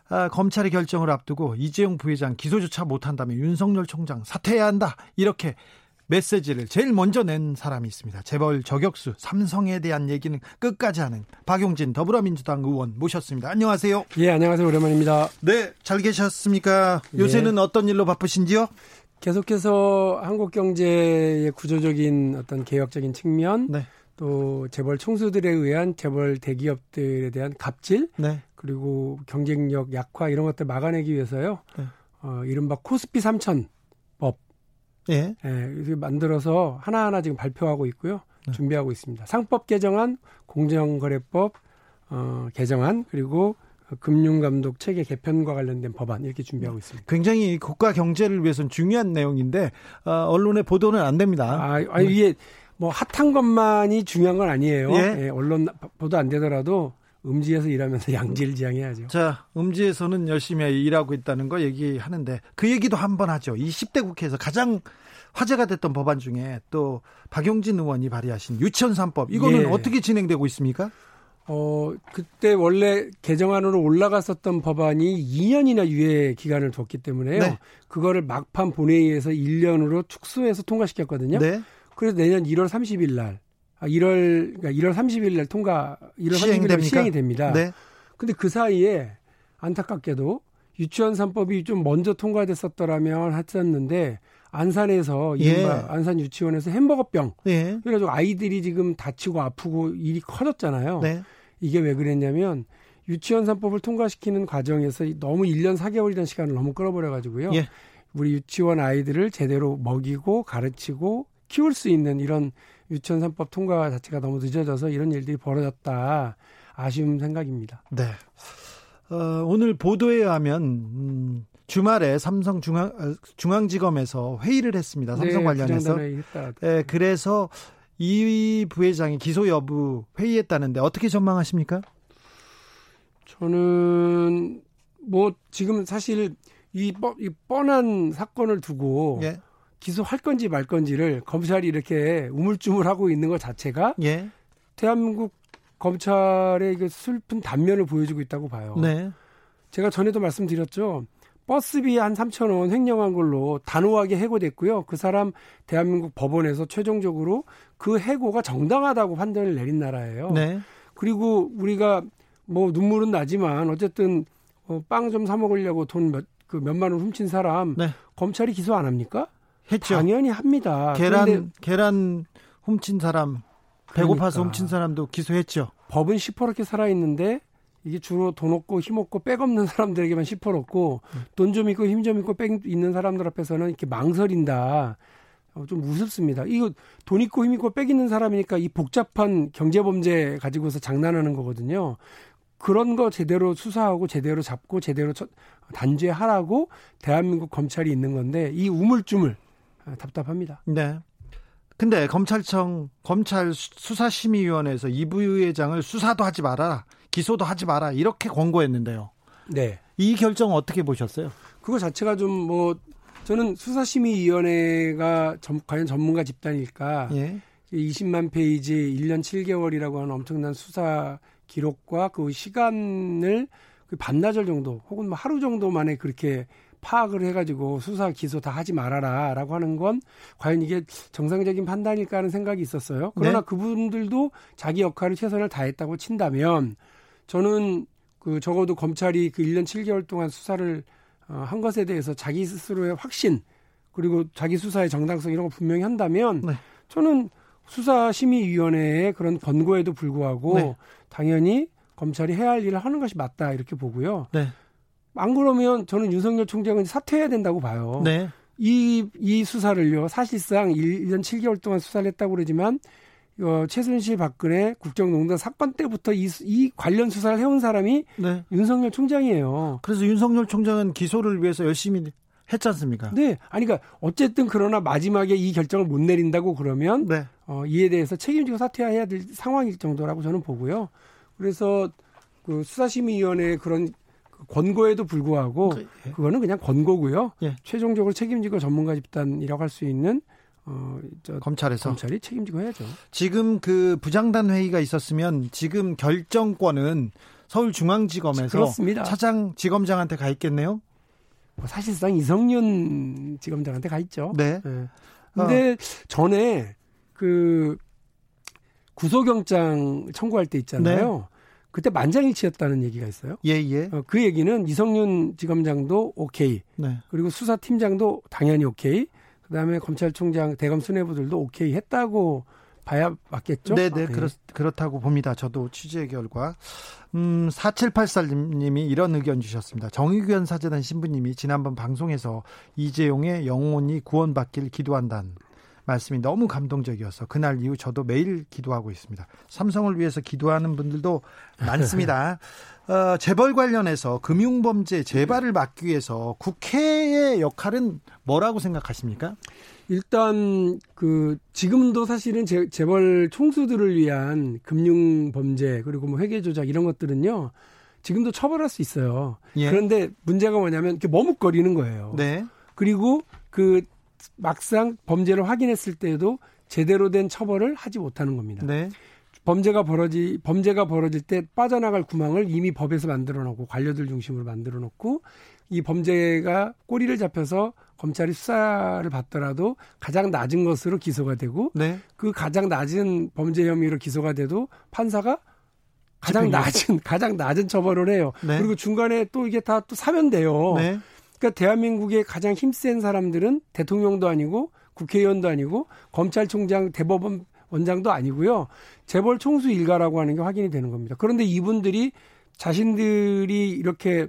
아, 검찰의 결정을 앞두고 이재용 부회장 기소조차 못한다면 윤석열 총장 사퇴해야 한다. 이렇게 메시지를 제일 먼저 낸 사람이 있습니다. 재벌 저격수 삼성에 대한 얘기는 끝까지 하는 박용진 더불어민주당 의원 모셨습니다. 안녕하세요. 예, 안녕하세요. 오랜만입니다. 네, 잘 계셨습니까? 요새는 예. 어떤 일로 바쁘신지요? 계속해서 한국 경제의 구조적인 어떤 개혁적인 측면, 네. 또 재벌 총수들에 의한 재벌 대기업들에 대한 갑질, 네. 그리고 경쟁력 약화 이런 것들 막아내기 위해서요. 네. 어, 이른바 코스피 3천 예. 예, 만들어서 하나하나 지금 발표하고 있고요. 네. 준비하고 있습니다. 상법 개정안, 공정거래법 어, 개정안 그리고 금융감독 체계 개편과 관련된 법안 이렇게 준비하고 있습니다. 굉장히 국가 경제를 위해서는 중요한 내용인데 어, 언론에 보도는 안 됩니다. 아, 아 이게 뭐 핫한 것만이 중요한 건 아니에요. 예? 예, 언론 보도 안 되더라도 음지에서 일하면서 양질 지향해야죠. 자, 음지에서는 열심히 일하고 있다는 거 얘기하는데 그 얘기도 한번 하죠. 이 10대 국회에서 가장 화제가 됐던 법안 중에 또 박용진 의원이 발의하신 유치원 3법 이거는 예. 어떻게 진행되고 있습니까? 어, 그때 원래 개정안으로 올라갔었던 법안이 2년이나 유예 기간을 뒀기 때문에요. 네. 그거를 막판 본회의에서 1년으로 축소해서 통과시켰거든요. 네. 그래서 내년 1월 30일 날 아, 1월 그러니까 1월 30일 날 통과 1월 30일 날 시행이 됩니다. 네. 근데 그 사이에 안타깝게도 유치원 3법이 좀 먼저 통과됐었더라면 했었는데 안산에서 예. 안산 유치원에서 햄버거병 예. 그래가지고 아이들이 지금 다치고 아프고 일이 커졌잖아요. 네. 이게 왜 그랬냐면 유치원 3법을 통과시키는 과정에서 너무 1년 4개월이라는 시간을 너무 끌어버려 가지고요. 예. 우리 유치원 아이들을 제대로 먹이고 가르치고 키울 수 있는 이런 유치원 3법 통과 자체가 너무 늦어져서 이런 일들이 벌어졌다. 아쉬운 생각입니다. 네. 어, 오늘 보도에 의하면 음, 주말에 삼성 중앙 어, 중앙지검에서 회의를 했습니다. 삼성 네, 관련해서. 네, 그래서 이 부회장이 기소 여부 회의했다는데 어떻게 전망하십니까? 저는 뭐 지금 사실 이, 뻔, 이 뻔한 사건을 두고 예. 기소할 건지 말 건지를 검찰이 이렇게 우물쭈물하고 있는 것 자체가 예. 대한민국 검찰의 그 슬픈 단면을 보여주고 있다고 봐요. 네. 제가 전에도 말씀드렸죠. 버스비 한 3천 원 횡령한 걸로 단호하게 해고됐고요. 그 사람 대한민국 법원에서 최종적으로 그 해고가 정당하다고 판단을 내린 나라예요. 네. 그리고 우리가 뭐 눈물은 나지만 어쨌든 어, 빵 좀 사 먹으려고 돈 몇 그 몇만 원 훔친 사람 네. 검찰이 기소 안 합니까? 했죠. 당연히 합니다. 계란 계란 훔친 사람 배고파서 그러니까. 훔친 사람도 기소했죠. 법은 시퍼렇게 살아 있는데 이게 주로 돈 없고 힘 없고 백 없는 사람들에게만 시퍼렇고 음. 돈좀 있고 힘 좀 있고 백 있는 사람들 앞에서는 이렇게 망설인다. 어, 좀 우습습니다. 이거 돈 있고 힘 있고 백 있는 사람이니까 이 복잡한 경제 범죄 가지고서 장난하는 거거든요. 그런 거 제대로 수사하고 제대로 잡고 제대로 단죄하라고 대한민국 검찰이 있는 건데 이 우물쭈물 아, 답답합니다. 네. 근데 검찰청 검찰 수사심의위원회에서 이 부회장을 수사도 하지 마라. 기소도 하지 마라 이렇게 권고했는데요. 네. 이 결정 어떻게 보셨어요? 그거 자체가 좀 뭐 저는 수사심의위원회가 전, 과연 전문가 집단일까? 예. 20만 페이지 1년 7개월이라고 하는 엄청난 수사 기록과 그 시간을 그 반나절 정도 혹은 뭐 하루 정도 만에 그렇게 파악을 해가지고 수사 기소 다 하지 말아라라고 하는 건 과연 이게 정상적인 판단일까 하는 생각이 있었어요. 그러나 네. 그분들도 자기 역할을 최선을 다했다고 친다면 저는 그 적어도 검찰이 그 1년 7개월 동안 수사를 어, 한 것에 대해서 자기 스스로의 확신 그리고 자기 수사의 정당성 이런 거 분명히 한다면 네. 저는 수사심의위원회의 그런 권고에도 불구하고 네. 당연히 검찰이 해야 할 일을 하는 것이 맞다 이렇게 보고요. 네. 안 그러면 저는 윤석열 총장은 사퇴해야 된다고 봐요. 네. 이, 이 수사를요, 사실상 1년 7개월 동안 수사를 했다고 그러지만, 어, 최순실 박근혜 국정농단 사건 때부터 이, 이 관련 수사를 해온 사람이 네. 윤석열 총장이에요. 그래서 윤석열 총장은 기소를 위해서 열심히 했지 않습니까? 네. 아니, 그러니까 어쨌든 그러나 마지막에 이 결정을 못 내린다고 그러면 네. 어, 이에 대해서 책임지고 사퇴해야 될 상황일 정도라고 저는 보고요. 그래서 그 수사심의위원회의 그런 권고에도 불구하고 그, 예. 그거는 그냥 권고고요. 예. 최종적으로 책임지고 전문가 집단이라고 할 수 있는 어, 저 검찰에서 검찰이 책임지고 해야죠. 지금 그 부장단 회의가 있었으면 지금 결정권은 서울중앙지검에서 그렇습니다. 차장 지검장한테 가 있겠네요. 뭐 사실상 이성윤 지검장한테 가 있죠. 네. 네. 근데 어. 전에 그 구속영장 청구할 때 있잖아요. 네. 그때 만장일치였다는 얘기가 있어요. 예, 예. 어, 그 얘기는 이성윤 지검장도 오케이. 네. 그리고 수사팀장도 당연히 오케이. 그다음에 검찰총장 대검 수뇌부들도 오케이 했다고 봐야 맞겠죠? 네네, 네. 그렇, 그렇다고 봅니다. 저도 취재 결과. 음, 4784님이 이런 의견 주셨습니다. 정의규현 사재단 신부님이 지난번 방송에서 이재용의 영혼이 구원받길 기도한다는 말씀이 너무 감동적이어서 그날 이후 저도 매일 기도하고 있습니다. 삼성을 위해서 기도하는 분들도 많습니다. 어, 재벌 관련해서 금융범죄 재발을 막기 위해서 국회의 역할은 뭐라고 생각하십니까? 일단 그 지금도 사실은 재, 재벌 총수들을 위한 금융 범죄 그리고 뭐 회계 조작 이런 것들은요. 지금도 처벌할 수 있어요. 예. 그런데 문제가 뭐냐면 이렇게 머뭇거리는 거예요. 네. 그리고 그 막상 범죄를 확인했을 때에도 제대로 된 처벌을 하지 못하는 겁니다. 네. 범죄가 벌어지 범죄가 벌어질 때 빠져나갈 구멍을 이미 법에서 만들어 놓고 관료들 중심으로 만들어 놓고 이 범죄가 꼬리를 잡혀서 검찰이 수사를 받더라도 가장 낮은 것으로 기소가 되고 네. 그 가장 낮은 범죄 혐의로 기소가 돼도 판사가 가장 낮은 가장 낮은 처벌을 해요. 네. 그리고 중간에 또 이게 다 또 사면 돼요. 네. 그러니까 대한민국의 가장 힘센 사람들은 대통령도 아니고 국회의원도 아니고 검찰총장 대법원 원장도 아니고요. 재벌 총수 일가라고 하는 게 확인이 되는 겁니다. 그런데 이분들이 자신들이 이렇게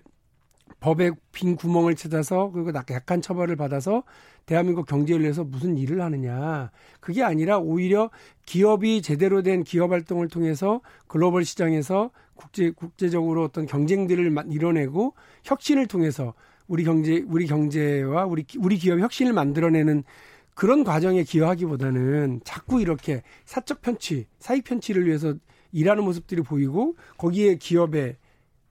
법에 빈 구멍을 찾아서 그리고 약한 처벌을 받아서 대한민국 경제를 위해서 무슨 일을 하느냐. 그게 아니라 오히려 기업이 제대로 된 기업 활동을 통해서 글로벌 시장에서 국제 국제적으로 어떤 경쟁들을 이뤄내고 혁신을 통해서 우리 경제 우리 경제와 우리 우리 기업 혁신을 만들어내는 그런 과정에 기여하기보다는 자꾸 이렇게 사적 편취, 사익 편취를 위해서 일하는 모습들이 보이고 거기에 기업의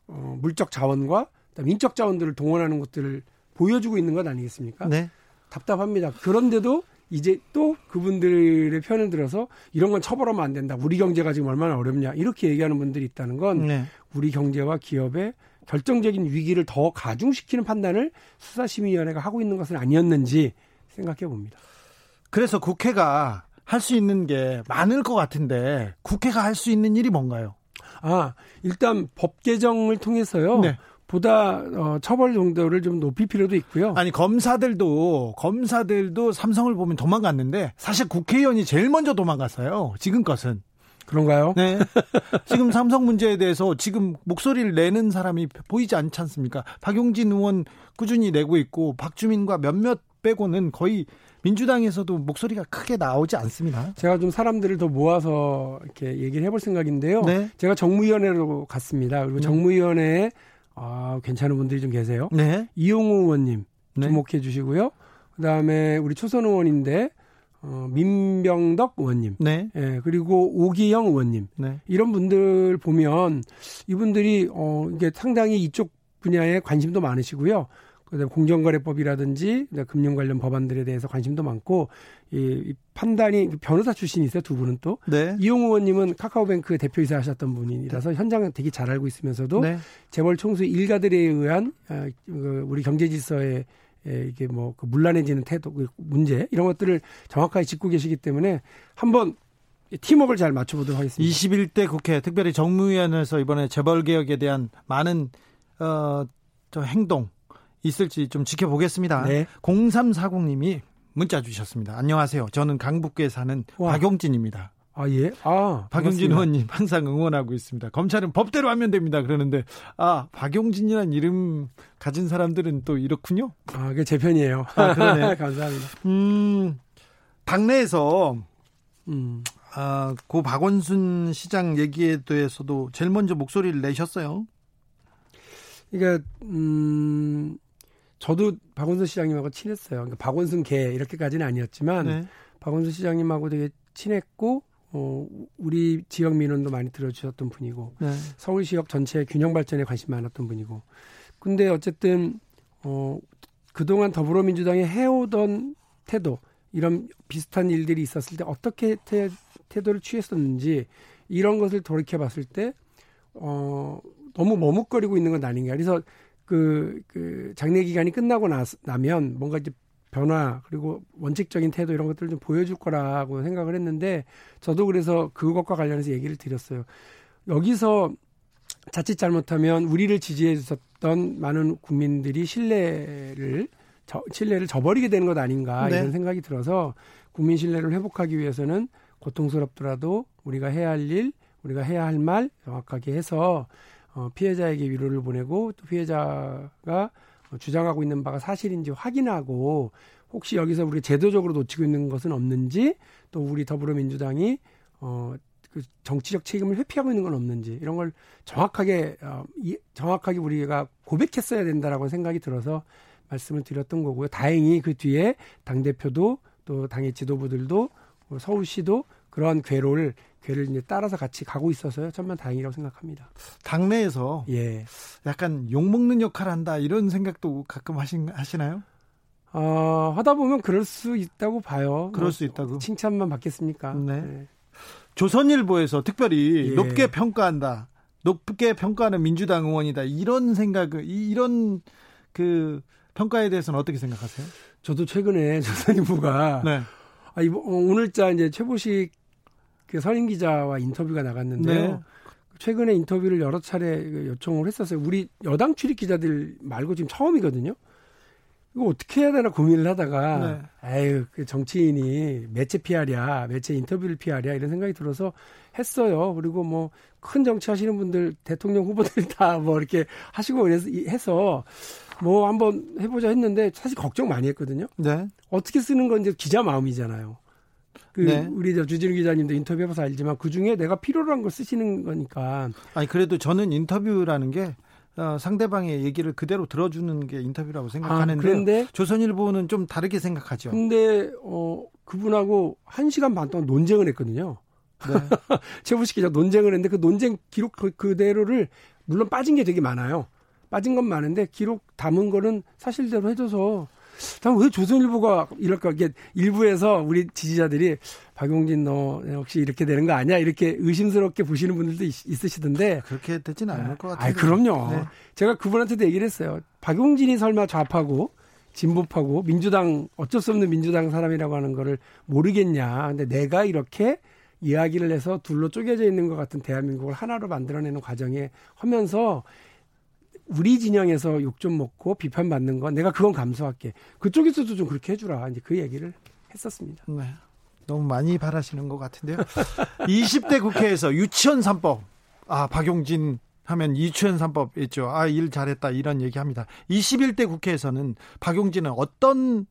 어, 물적 자원과 민적 자원들을 동원하는 것들을 보여주고 있는 것 아니겠습니까? 네. 답답합니다. 그런데도 이제 또 그분들의 편을 들어서 이런 건 처벌하면 안 된다. 우리 경제가 지금 얼마나 어렵냐. 이렇게 얘기하는 분들이 있다는 건 네. 우리 경제와 기업의 결정적인 위기를 더 가중시키는 판단을 수사심의위원회가 하고 있는 것은 아니었는지 생각해 봅니다. 그래서 국회가 할 수 있는 게 많을 것 같은데 국회가 할 수 있는 일이 뭔가요? 아, 일단 법 개정을 통해서요. 네. 보다 어, 처벌 정도를 좀 높일 필요도 있고요. 아니 검사들도 검사들도 삼성을 보면 도망갔는데 사실 국회의원이 제일 먼저 도망갔어요. 지금 것은 그런가요? 네. 지금 삼성 문제에 대해서 지금 목소리를 내는 사람이 보이지 않지 않습니까? 박용진 의원 꾸준히 내고 있고 박주민과 몇몇 빼고는 거의 민주당에서도 목소리가 크게 나오지 않습니다. 제가 좀 사람들을 더 모아서 이렇게 얘기를 해볼 생각인데요. 네. 제가 정무위원회로 갔습니다. 그리고 네. 정무위원회에 아, 괜찮은 분들이 좀 계세요. 네. 이용우 의원님 네. 주목해 주시고요. 그다음에 우리 초선 의원인데 어, 민병덕 의원님, 네. 예, 그리고 오기영 의원님, 네. 이런 분들 보면 이분들이 어 이게 상당히 이쪽 분야에 관심도 많으시고요. 그다음 공정거래법이라든지 금융 관련 법안들에 대해서 관심도 많고 이, 판단이 변호사 출신이세요 두 분은 또 네. 이용 의원님은 카카오뱅크 대표이사 하셨던 분이라서 현장을 되게 잘 알고 있으면서도 네. 재벌 총수 일가들에 의한 아, 그 우리 경제 질서에 이게 뭐그 문란해지는 태도 그 문제 이런 것들을 정확하게 짚고 계시기 때문에 한번 팀워크를 잘 맞춰보도록 하겠습니다. 21대 국회 특별히 정무위원회에서 이번에 재벌 개혁에 대한 많은 어 저 행동 있을지 좀 지켜보겠습니다. 네. 0340님이 문자 주셨습니다. 안녕하세요. 저는 강북구에 사는 와. 박용진입니다. 아, 예? 아, 박용진 의원님 항상 응원하고 있습니다. 검찰은 법대로 하면 됩니다. 그러는데, 아, 박용진이라는 이름 가진 사람들은 또 이렇군요? 아, 그게 제 편이에요. 아, 그러네. 감사합니다. 음, 당내에서, 음, 아, 고 박원순 시장 얘기에 대해서도 제일 먼저 목소리를 내셨어요. 그러니까, 음, 저도 박원순 시장님하고 친했어요. 그러니까 박원순 개 이렇게까지는 아니었지만 네. 박원순 시장님하고 되게 친했고 어, 우리 지역 민원도 많이 들어주셨던 분이고 네. 서울 지역 전체 균형 발전에 관심 많았던 분이고 근데 어쨌든 어, 그동안 더불어민주당이 해오던 태도 이런 비슷한 일들이 있었을 때 어떻게 태, 태도를 취했었는지 이런 것을 돌이켜 봤을 때 어, 너무 머뭇거리고 있는 건 아닌가. 그래서 그, 그 장례 기간이 끝나고 나, 나면 뭔가 이제 변화 그리고 원칙적인 태도 이런 것들을 좀 보여줄 거라고 생각을 했는데 저도 그래서 그것과 관련해서 얘기를 드렸어요. 여기서 자칫 잘못하면 우리를 지지해 주셨던 많은 국민들이 신뢰를 저, 신뢰를 저버리게 되는 것 아닌가 네. 이런 생각이 들어서 국민 신뢰를 회복하기 위해서는 고통스럽더라도 우리가 해야 할 일, 우리가 해야 할 말 정확하게 해서 어, 피해자에게 위로를 보내고 또 피해자가 주장하고 있는 바가 사실인지 확인하고 혹시 여기서 우리 제도적으로 놓치고 있는 것은 없는지 또 우리 더불어민주당이 어, 그 정치적 책임을 회피하고 있는 건 없는지 이런 걸 정확하게 어, 이, 정확하게 우리가 고백했어야 된다라고 생각이 들어서 말씀을 드렸던 거고요. 다행히 그 뒤에 당 대표도 또 당의 지도부들도 서울시도 그러한 궤로를 괴를 이제 따라서 같이 가고 있어서요. 정말 다행이라고 생각합니다. 당내에서 예. 약간 욕먹는 역할을 한다 이런 생각도 가끔 하신, 하시나요? 어, 하다 보면 그럴 수 있다고 봐요. 그럴 뭐, 수 있다고. 칭찬만 받겠습니까? 네. 네. 조선일보에서 특별히 예. 높게 평가한다. 높게 평가하는 민주당 의원이다. 이런 생각을 이런 그 평가에 대해서는 어떻게 생각하세요? 저도 최근에 조선일보가 네. 아, 이번, 어, 오늘자 이제 최보식 그 선임 기자와 인터뷰가 나갔는데요. 네. 최근에 인터뷰를 여러 차례 그 요청을 했었어요. 우리 여당 출입 기자들 말고 지금 처음이거든요. 이거 어떻게 해야 되나 고민을 하다가 네. 아유 그 정치인이 매체 피하랴 매체 인터뷰를 피하랴 이런 생각이 들어서 했어요. 그리고 뭐 큰 정치 하시는 분들 대통령 후보들 다 뭐 이렇게 하시고 그래서 해서 뭐 한번 해보자 했는데 사실 걱정 많이 했거든요. 네. 어떻게 쓰는 건 이제 기자 마음이잖아요. 그 네. 우리 저 주진우 기자님도 인터뷰해봐서 알지만 그 중에 내가 필요로 한 걸 쓰시는 거니까. 아니 그래도 저는 인터뷰라는 게 어, 상대방의 얘기를 그대로 들어주는 게 인터뷰라고 생각하는데 아, 그런데 조선일보는 좀 다르게 생각하죠. 근데 어 그분하고 한 시간 반 동안 논쟁을 했거든요. 네. 최부식 기자 논쟁을 했는데 그 논쟁 기록 그, 그대로를 물론 빠진 게 되게 많아요. 빠진 건 많은데 기록 담은 거는 사실대로 해줘서 왜 조선일보가 이럴까? 이게 일부에서 우리 지지자들이 박용진 너 혹시 이렇게 되는 거 아니야? 이렇게 의심스럽게 보시는 분들도 있, 으시던데 그렇게 되지는 않을 것 같아요. 아, 그럼요. 네. 제가 그분한테도 얘기를 했어요. 박용진이 설마 좌파고 진보파고 민주당 어쩔 수 없는 민주당 사람이라고 하는 거를 모르겠냐. 근데 내가 이렇게 이야기를 해서 둘로 쪼개져 있는 것 같은 대한민국을 하나로 만들어내는 과정에 하면서 우리 진영에서 욕 좀 먹고 비판받는 건 내가 그건 감수할게. 그쪽에서도 좀 그렇게 해주라. 이제 그 얘기를 했었습니다. 네. 너무 많이 바라시는 것 같은데요. 20대 국회에서 유치원 3법. 아, 박용진 하면 유치원 3법 있죠. 아, 일 잘했다. 이런 얘기 합니다. 21대 국회에서는 박용진은 어떤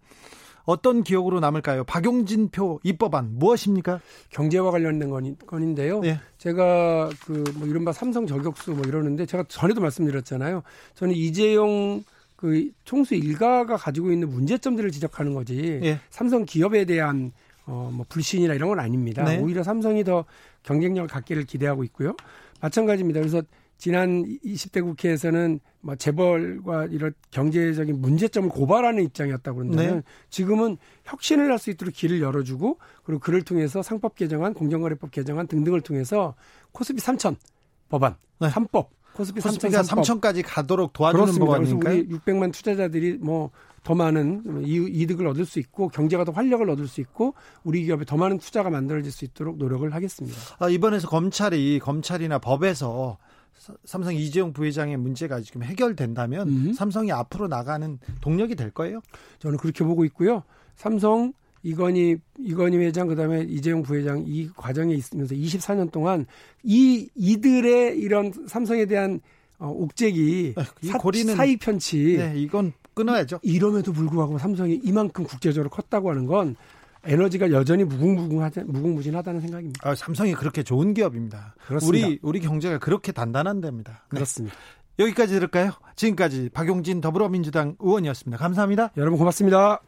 어떤 기억으로 남을까요? 박용진 표 입법안 무엇입니까? 경제와 관련된 건인데요. 네. 제가 그 뭐 이른바 삼성 저격수 뭐 이러는데 제가 전에도 말씀드렸잖아요. 저는 이재용 그 총수 일가가 가지고 있는 문제점들을 지적하는 거지. 네. 삼성 기업에 대한 어 뭐 불신이나 이런 건 아닙니다. 네. 오히려 삼성이 더 경쟁력을 갖기를 기대하고 있고요. 마찬가지입니다. 그래서 지난 20대 국회에서는 뭐 재벌과 이런 경제적인 문제점을 고발하는 입장이었다고 그런다면 네. 지금은 혁신을 할 수 있도록 길을 열어주고 그리고 그를 통해서 상법 개정안, 공정거래법 개정안 등등을 통해서 코스피 3천 법안, 네. 3법 코스피 3천가 3천까지 가도록 도와주는 법안이니까요. 우리 600만 투자자들이 뭐 더 많은 이득을 얻을 수 있고 경제가 더 활력을 얻을 수 있고 우리 기업에 더 많은 투자가 만들어질 수 있도록 노력을 하겠습니다. 아, 이번에서 검찰이 검찰이나 법에서 삼성 이재용 부회장의 문제가 지금 해결된다면 음. 삼성이 앞으로 나가는 동력이 될 거예요? 저는 그렇게 보고 있고요. 삼성 이건희 이건희 회장 그다음에 이재용 부회장 이 과정에 있으면서 24년 동안 이 이들의 이런 삼성에 대한 어, 옥죄기 이 고리는 사익 편치 네, 이건 끊어야죠. 이럼에도 불구하고 삼성이 이만큼 국제적으로 컸다고 하는 건 에너지가 여전히 무궁무궁하다, 무궁무진하다는 생각입니다. 아, 삼성이 그렇게 좋은 기업입니다. 그렇습니다. 우리 우리 경제가 그렇게 단단한 데입니다. 네. 그렇습니다. 여기까지 들을까요? 지금까지 박용진 더불어민주당 의원이었습니다. 감사합니다. 여러분 고맙습니다.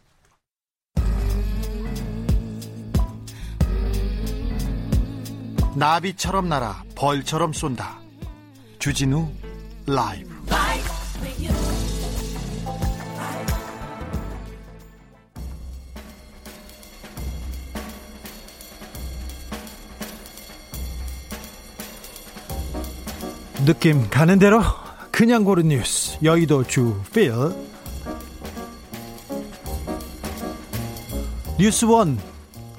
나비처럼 날아 벌처럼 쏜다. 주진우 라이브. 느낌 가는 대로 그냥 고른 뉴스 여의도 주필 뉴스원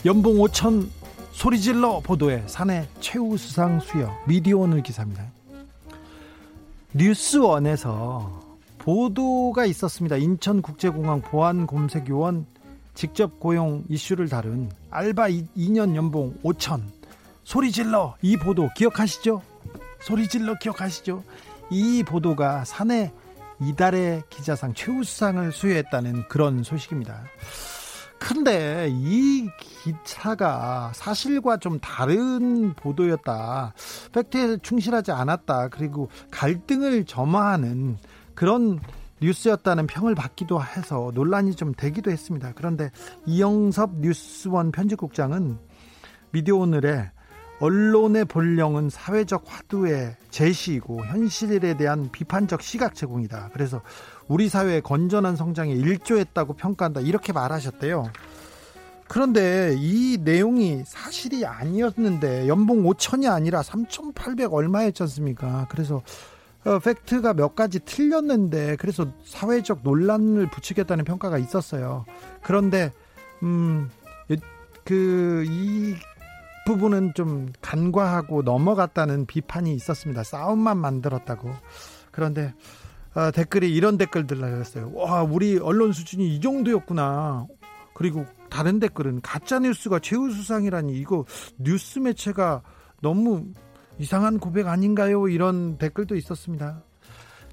연봉 5천 소리질러 보도에 사내 최우 수상 수여 미디어오늘 기사입니다. 뉴스원에서 보도가 있었습니다. 인천국제공항 보안검색요원 직접 고용 이슈를 다룬 알바 2년 연봉 5천 소리질러 이 보도 기억하시죠? 소리질러 기억하시죠? 이 보도가 사내 이달의 기자상 최우수상을 수여했다는 그런 소식입니다. 근데 이 기차가 사실과 좀 다른 보도였다. 팩트에 충실하지 않았다. 그리고 갈등을 점화하는 그런 뉴스였다는 평을 받기도 해서 논란이 좀 되기도 했습니다. 그런데 이영섭 뉴스원 편집국장은 미디어 오늘에 언론의 본령은 사회적 화두의 제시이고 현실에 대한 비판적 시각 제공이다. 그래서 우리 사회의 건전한 성장에 일조했다고 평가한다. 이렇게 말하셨대요. 그런데 이 내용이 사실이 아니었는데 연봉 5천이 아니라 3,800 얼마였지 않습니까? 그래서 어, 팩트가 몇 가지 틀렸는데 그래서 사회적 논란을 부추겼다는 평가가 있었어요. 그런데 음 그 이 부분은 좀 간과하고 넘어갔다는 비판이 있었습니다. 싸움만 만들었다고. 그런데 어, 댓글이 이런 댓글들 달렸어요. 와, 우리 언론 수준이 이 정도였구나. 그리고 다른 댓글은 가짜 뉴스가 최우 수상이라니 이거 뉴스 매체가 너무 이상한 고백 아닌가요? 이런 댓글도 있었습니다.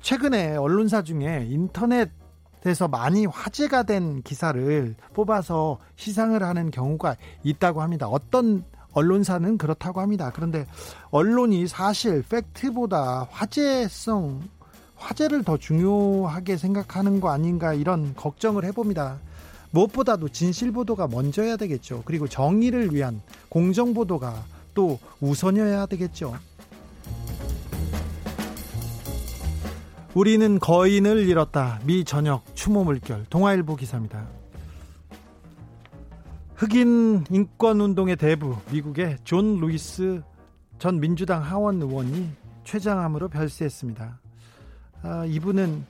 최근에 언론사 중에 인터넷에서 많이 화제가 된 기사를 뽑아서 시상을 하는 경우가 있다고 합니다. 어떤 언론사는 그렇다고 합니다. 그런데 언론이 사실 팩트보다 화제성, 화제를 더 중요하게 생각하는 거 아닌가 이런 걱정을 해봅니다. 무엇보다도 진실 보도가 먼저야 되겠죠. 그리고 정의를 위한 공정 보도가 또 우선이어야 되겠죠. 우리는 거인을 잃었다. 미 전역 추모 물결 동아일보 기사입니다. 흑인 인권 운동의 대부 미국의 존 루이스 전 민주당 하원 의원이 췌장암으로 별세했습니다. 아, 이분은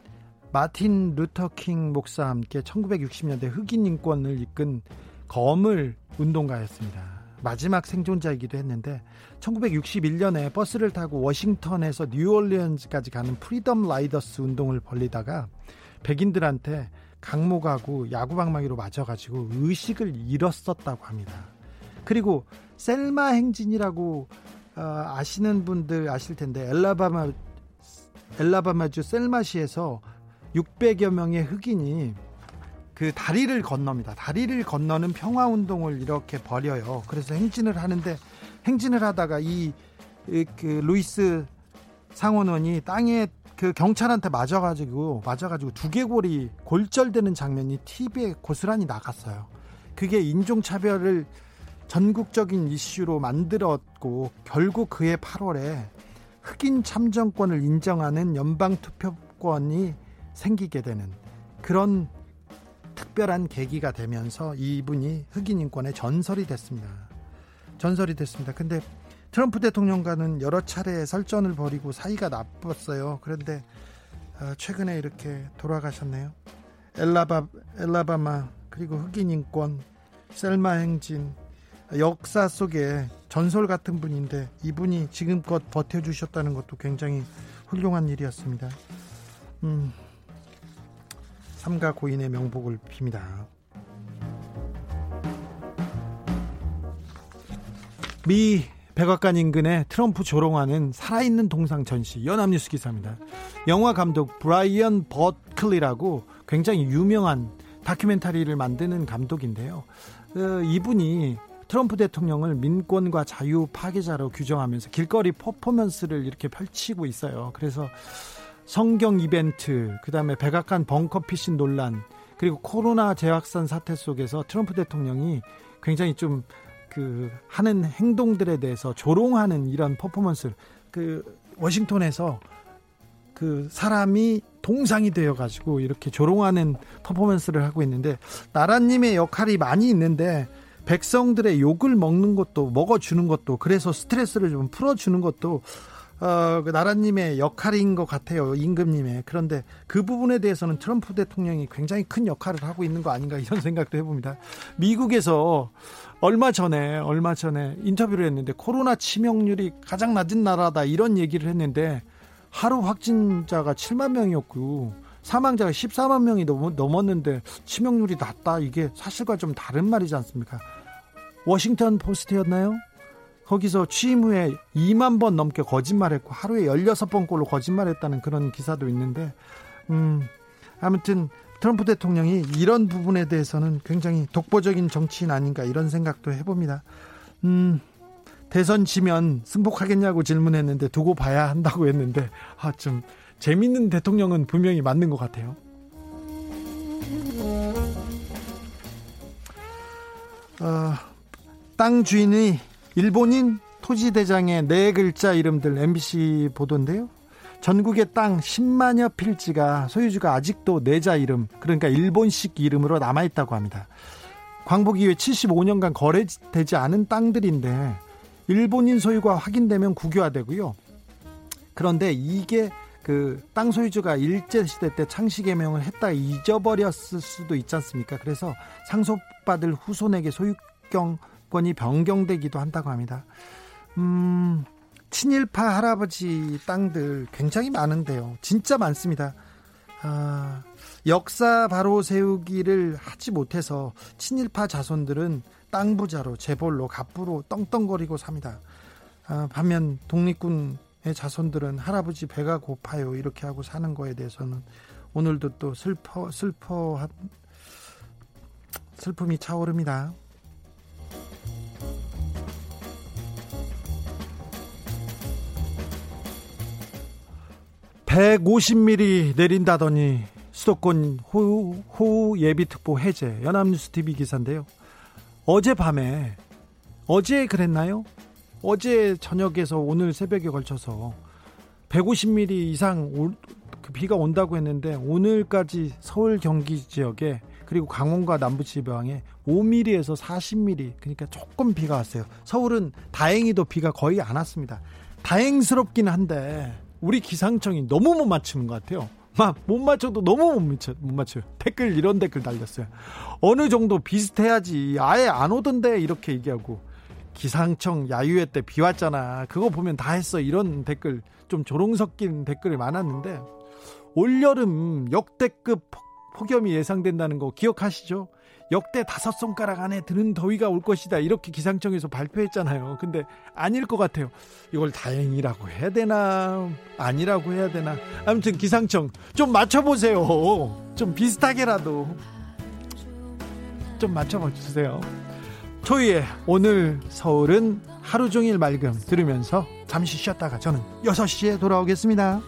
마틴 루터킹 목사와 함께 1960년대 흑인 인권을 이끈 거물 운동가였습니다. 마지막 생존자이기도 했는데 1961년에 버스를 타고 워싱턴에서 뉴올리언즈까지 가는 Freedom Riders 운동을 벌리다가 백인들한테 각목하고 야구방망이로 맞아가지고 의식을 잃었었다고 합니다. 그리고 셀마 행진이라고 어, 아시는 분들 아실 텐데 앨라배마 앨라배마주 셀마시에서 600여 명의 흑인이 그 다리를 건넙니다. 다리를 건너는 평화 운동을 이렇게 벌여요. 그래서 행진을 하는데 행진을 하다가 이 그 루이스 상원원이 땅에 그 경찰한테 맞아가지고 맞아가지고 두개골이 골절되는 장면이 TV에 고스란히 나갔어요. 그게 인종차별을 전국적인 이슈로 만들었고 결국 그해 8월에 흑인 참정권을 인정하는 연방 투표권이 생기게 되는 그런 특별한 계기가 되면서 이분이 흑인 인권의 전설이 됐습니다. 전설이 됐습니다. 근데 트럼프 대통령과는 여러 차례 설전을 벌이고 사이가 나빴어요. 그런데 어, 최근에 이렇게 돌아가셨네요. 엘라바, 엘라바마 그리고 흑인 인권 셀마 행진 역사 속에 전설 같은 분인데 이분이 지금껏 버텨주셨다는 것도 굉장히 훌륭한 일이었습니다. 음, 삼가 고인의 명복을 빕니다. 미 백악관 인근에 트럼프 조롱하는 살아있는 동상 전시 연합뉴스 기사입니다. 영화 감독 브라이언 버클리라고 굉장히 유명한 다큐멘터리를 만드는 감독인데요. 어, 이분이 트럼프 대통령을 민권과 자유 파괴자로 규정하면서 길거리 퍼포먼스를 이렇게 펼치고 있어요. 그래서 성경 이벤트, 그 다음에 백악관 벙커 피신 논란, 그리고 코로나 재확산 사태 속에서 트럼프 대통령이 굉장히 좀 그 하는 행동들에 대해서 조롱하는 이런 퍼포먼스, 그 워싱턴에서 그 사람이 동상이 되어 가지고 이렇게 조롱하는 퍼포먼스를 하고 있는데 나라님의 역할이 많이 있는데 백성들의 욕을 먹는 것도 먹어주는 것도 그래서 스트레스를 좀 풀어주는 것도 어, 그 나라님의 역할인 것 같아요. 임금님의. 그런데 그 부분에 대해서는 트럼프 대통령이 굉장히 큰 역할을 하고 있는 거 아닌가 이런 생각도 해봅니다. 미국에서 얼마 전에, 얼마 전에 인터뷰를 했는데 코로나 치명률이 가장 낮은 나라다 이런 얘기를 했는데 하루 확진자가 7만 명이었고 사망자가 14만 명이 넘었는데 치명률이 낮다. 이게 사실과 좀 다른 말이지 않습니까? 워싱턴 포스트였나요? 거기서 취임 후에 2만 번 넘게 거짓말했고 하루에 16번꼴로 거짓말했다는 그런 기사도 있는데 음 아무튼 트럼프 대통령이 이런 부분에 대해서는 굉장히 독보적인 정치인 아닌가 이런 생각도 해봅니다. 음 대선 지면 승복하겠냐고 질문했는데 두고 봐야 한다고 했는데 아 좀 재밌는 대통령은 분명히 맞는 것 같아요. 어, 땅 주인이 일본인 토지 대장의 네 글자 이름들 MBC 보도인데요. 전국의 땅 10만여 필지가 소유주가 아직도 네자 이름, 그러니까 일본식 이름으로 남아있다고 합니다. 광복 이후에 75년간 거래되지 않은 땅들인데 일본인 소유가 확인되면 국유화되고요. 그런데 이게 그 땅 소유주가 일제 시대 때 창시 개명을 했다 잊어버렸을 수도 있지 않습니까? 그래서 상속받을 후손에게 소유경권이 변경되기도 한다고 합니다. 음, 친일파 할아버지 땅들 굉장히 많은데요. 진짜 많습니다. 아, 역사 바로 세우기를 하지 못해서 친일파 자손들은 땅 부자로 재벌로 갑부로 떵떵거리고 삽니다. 아, 반면 독립군의 자손들은 할아버지 배가 고파요 이렇게 하고 사는 거에 대해서는 오늘도 또 슬퍼 슬퍼 슬픔이 차오릅니다. 150mm 내린다더니 수도권 호우, 호우 예비특보 해제 연합뉴스 TV 기사인데요. 어젯밤에 어제 그랬나요? 어제 저녁에서 오늘 새벽에 걸쳐서 150mm 이상 올, 그 비가 온다고 했는데 오늘까지 서울 경기 지역에 그리고 강원과 남부지방에 5mm에서 40mm 그러니까 조금 비가 왔어요. 서울은 다행히도 비가 거의 안 왔습니다. 다행스럽긴 한데 우리 기상청이 너무 못 맞추는 것 같아요. 막 못 맞춰도 너무 못 맞춰 못 맞춰요. 댓글 이런 댓글 달렸어요. 어느 정도 비슷해야지. 아예 안 오던데 이렇게 얘기하고 기상청 야유회 때 비 왔잖아. 그거 보면 다 했어. 이런 댓글 좀 조롱 섞인 댓글이 많았는데 올 여름 역대급 폭염이 예상된다는 거 기억하시죠? 역대 다섯 손가락 안에 드는 더위가 올 것이다. 이렇게 기상청에서 발표했잖아요. 근데 아닐 것 같아요. 이걸 다행이라고 해야 되나? 아니라고 해야 되나? 아무튼 기상청 좀 맞춰보세요. 좀 비슷하게라도 좀 맞춰봐 주세요. 초이의 오늘 서울은 하루 종일 맑음 들으면서 잠시 쉬었다가 저는 6시에 돌아오겠습니다.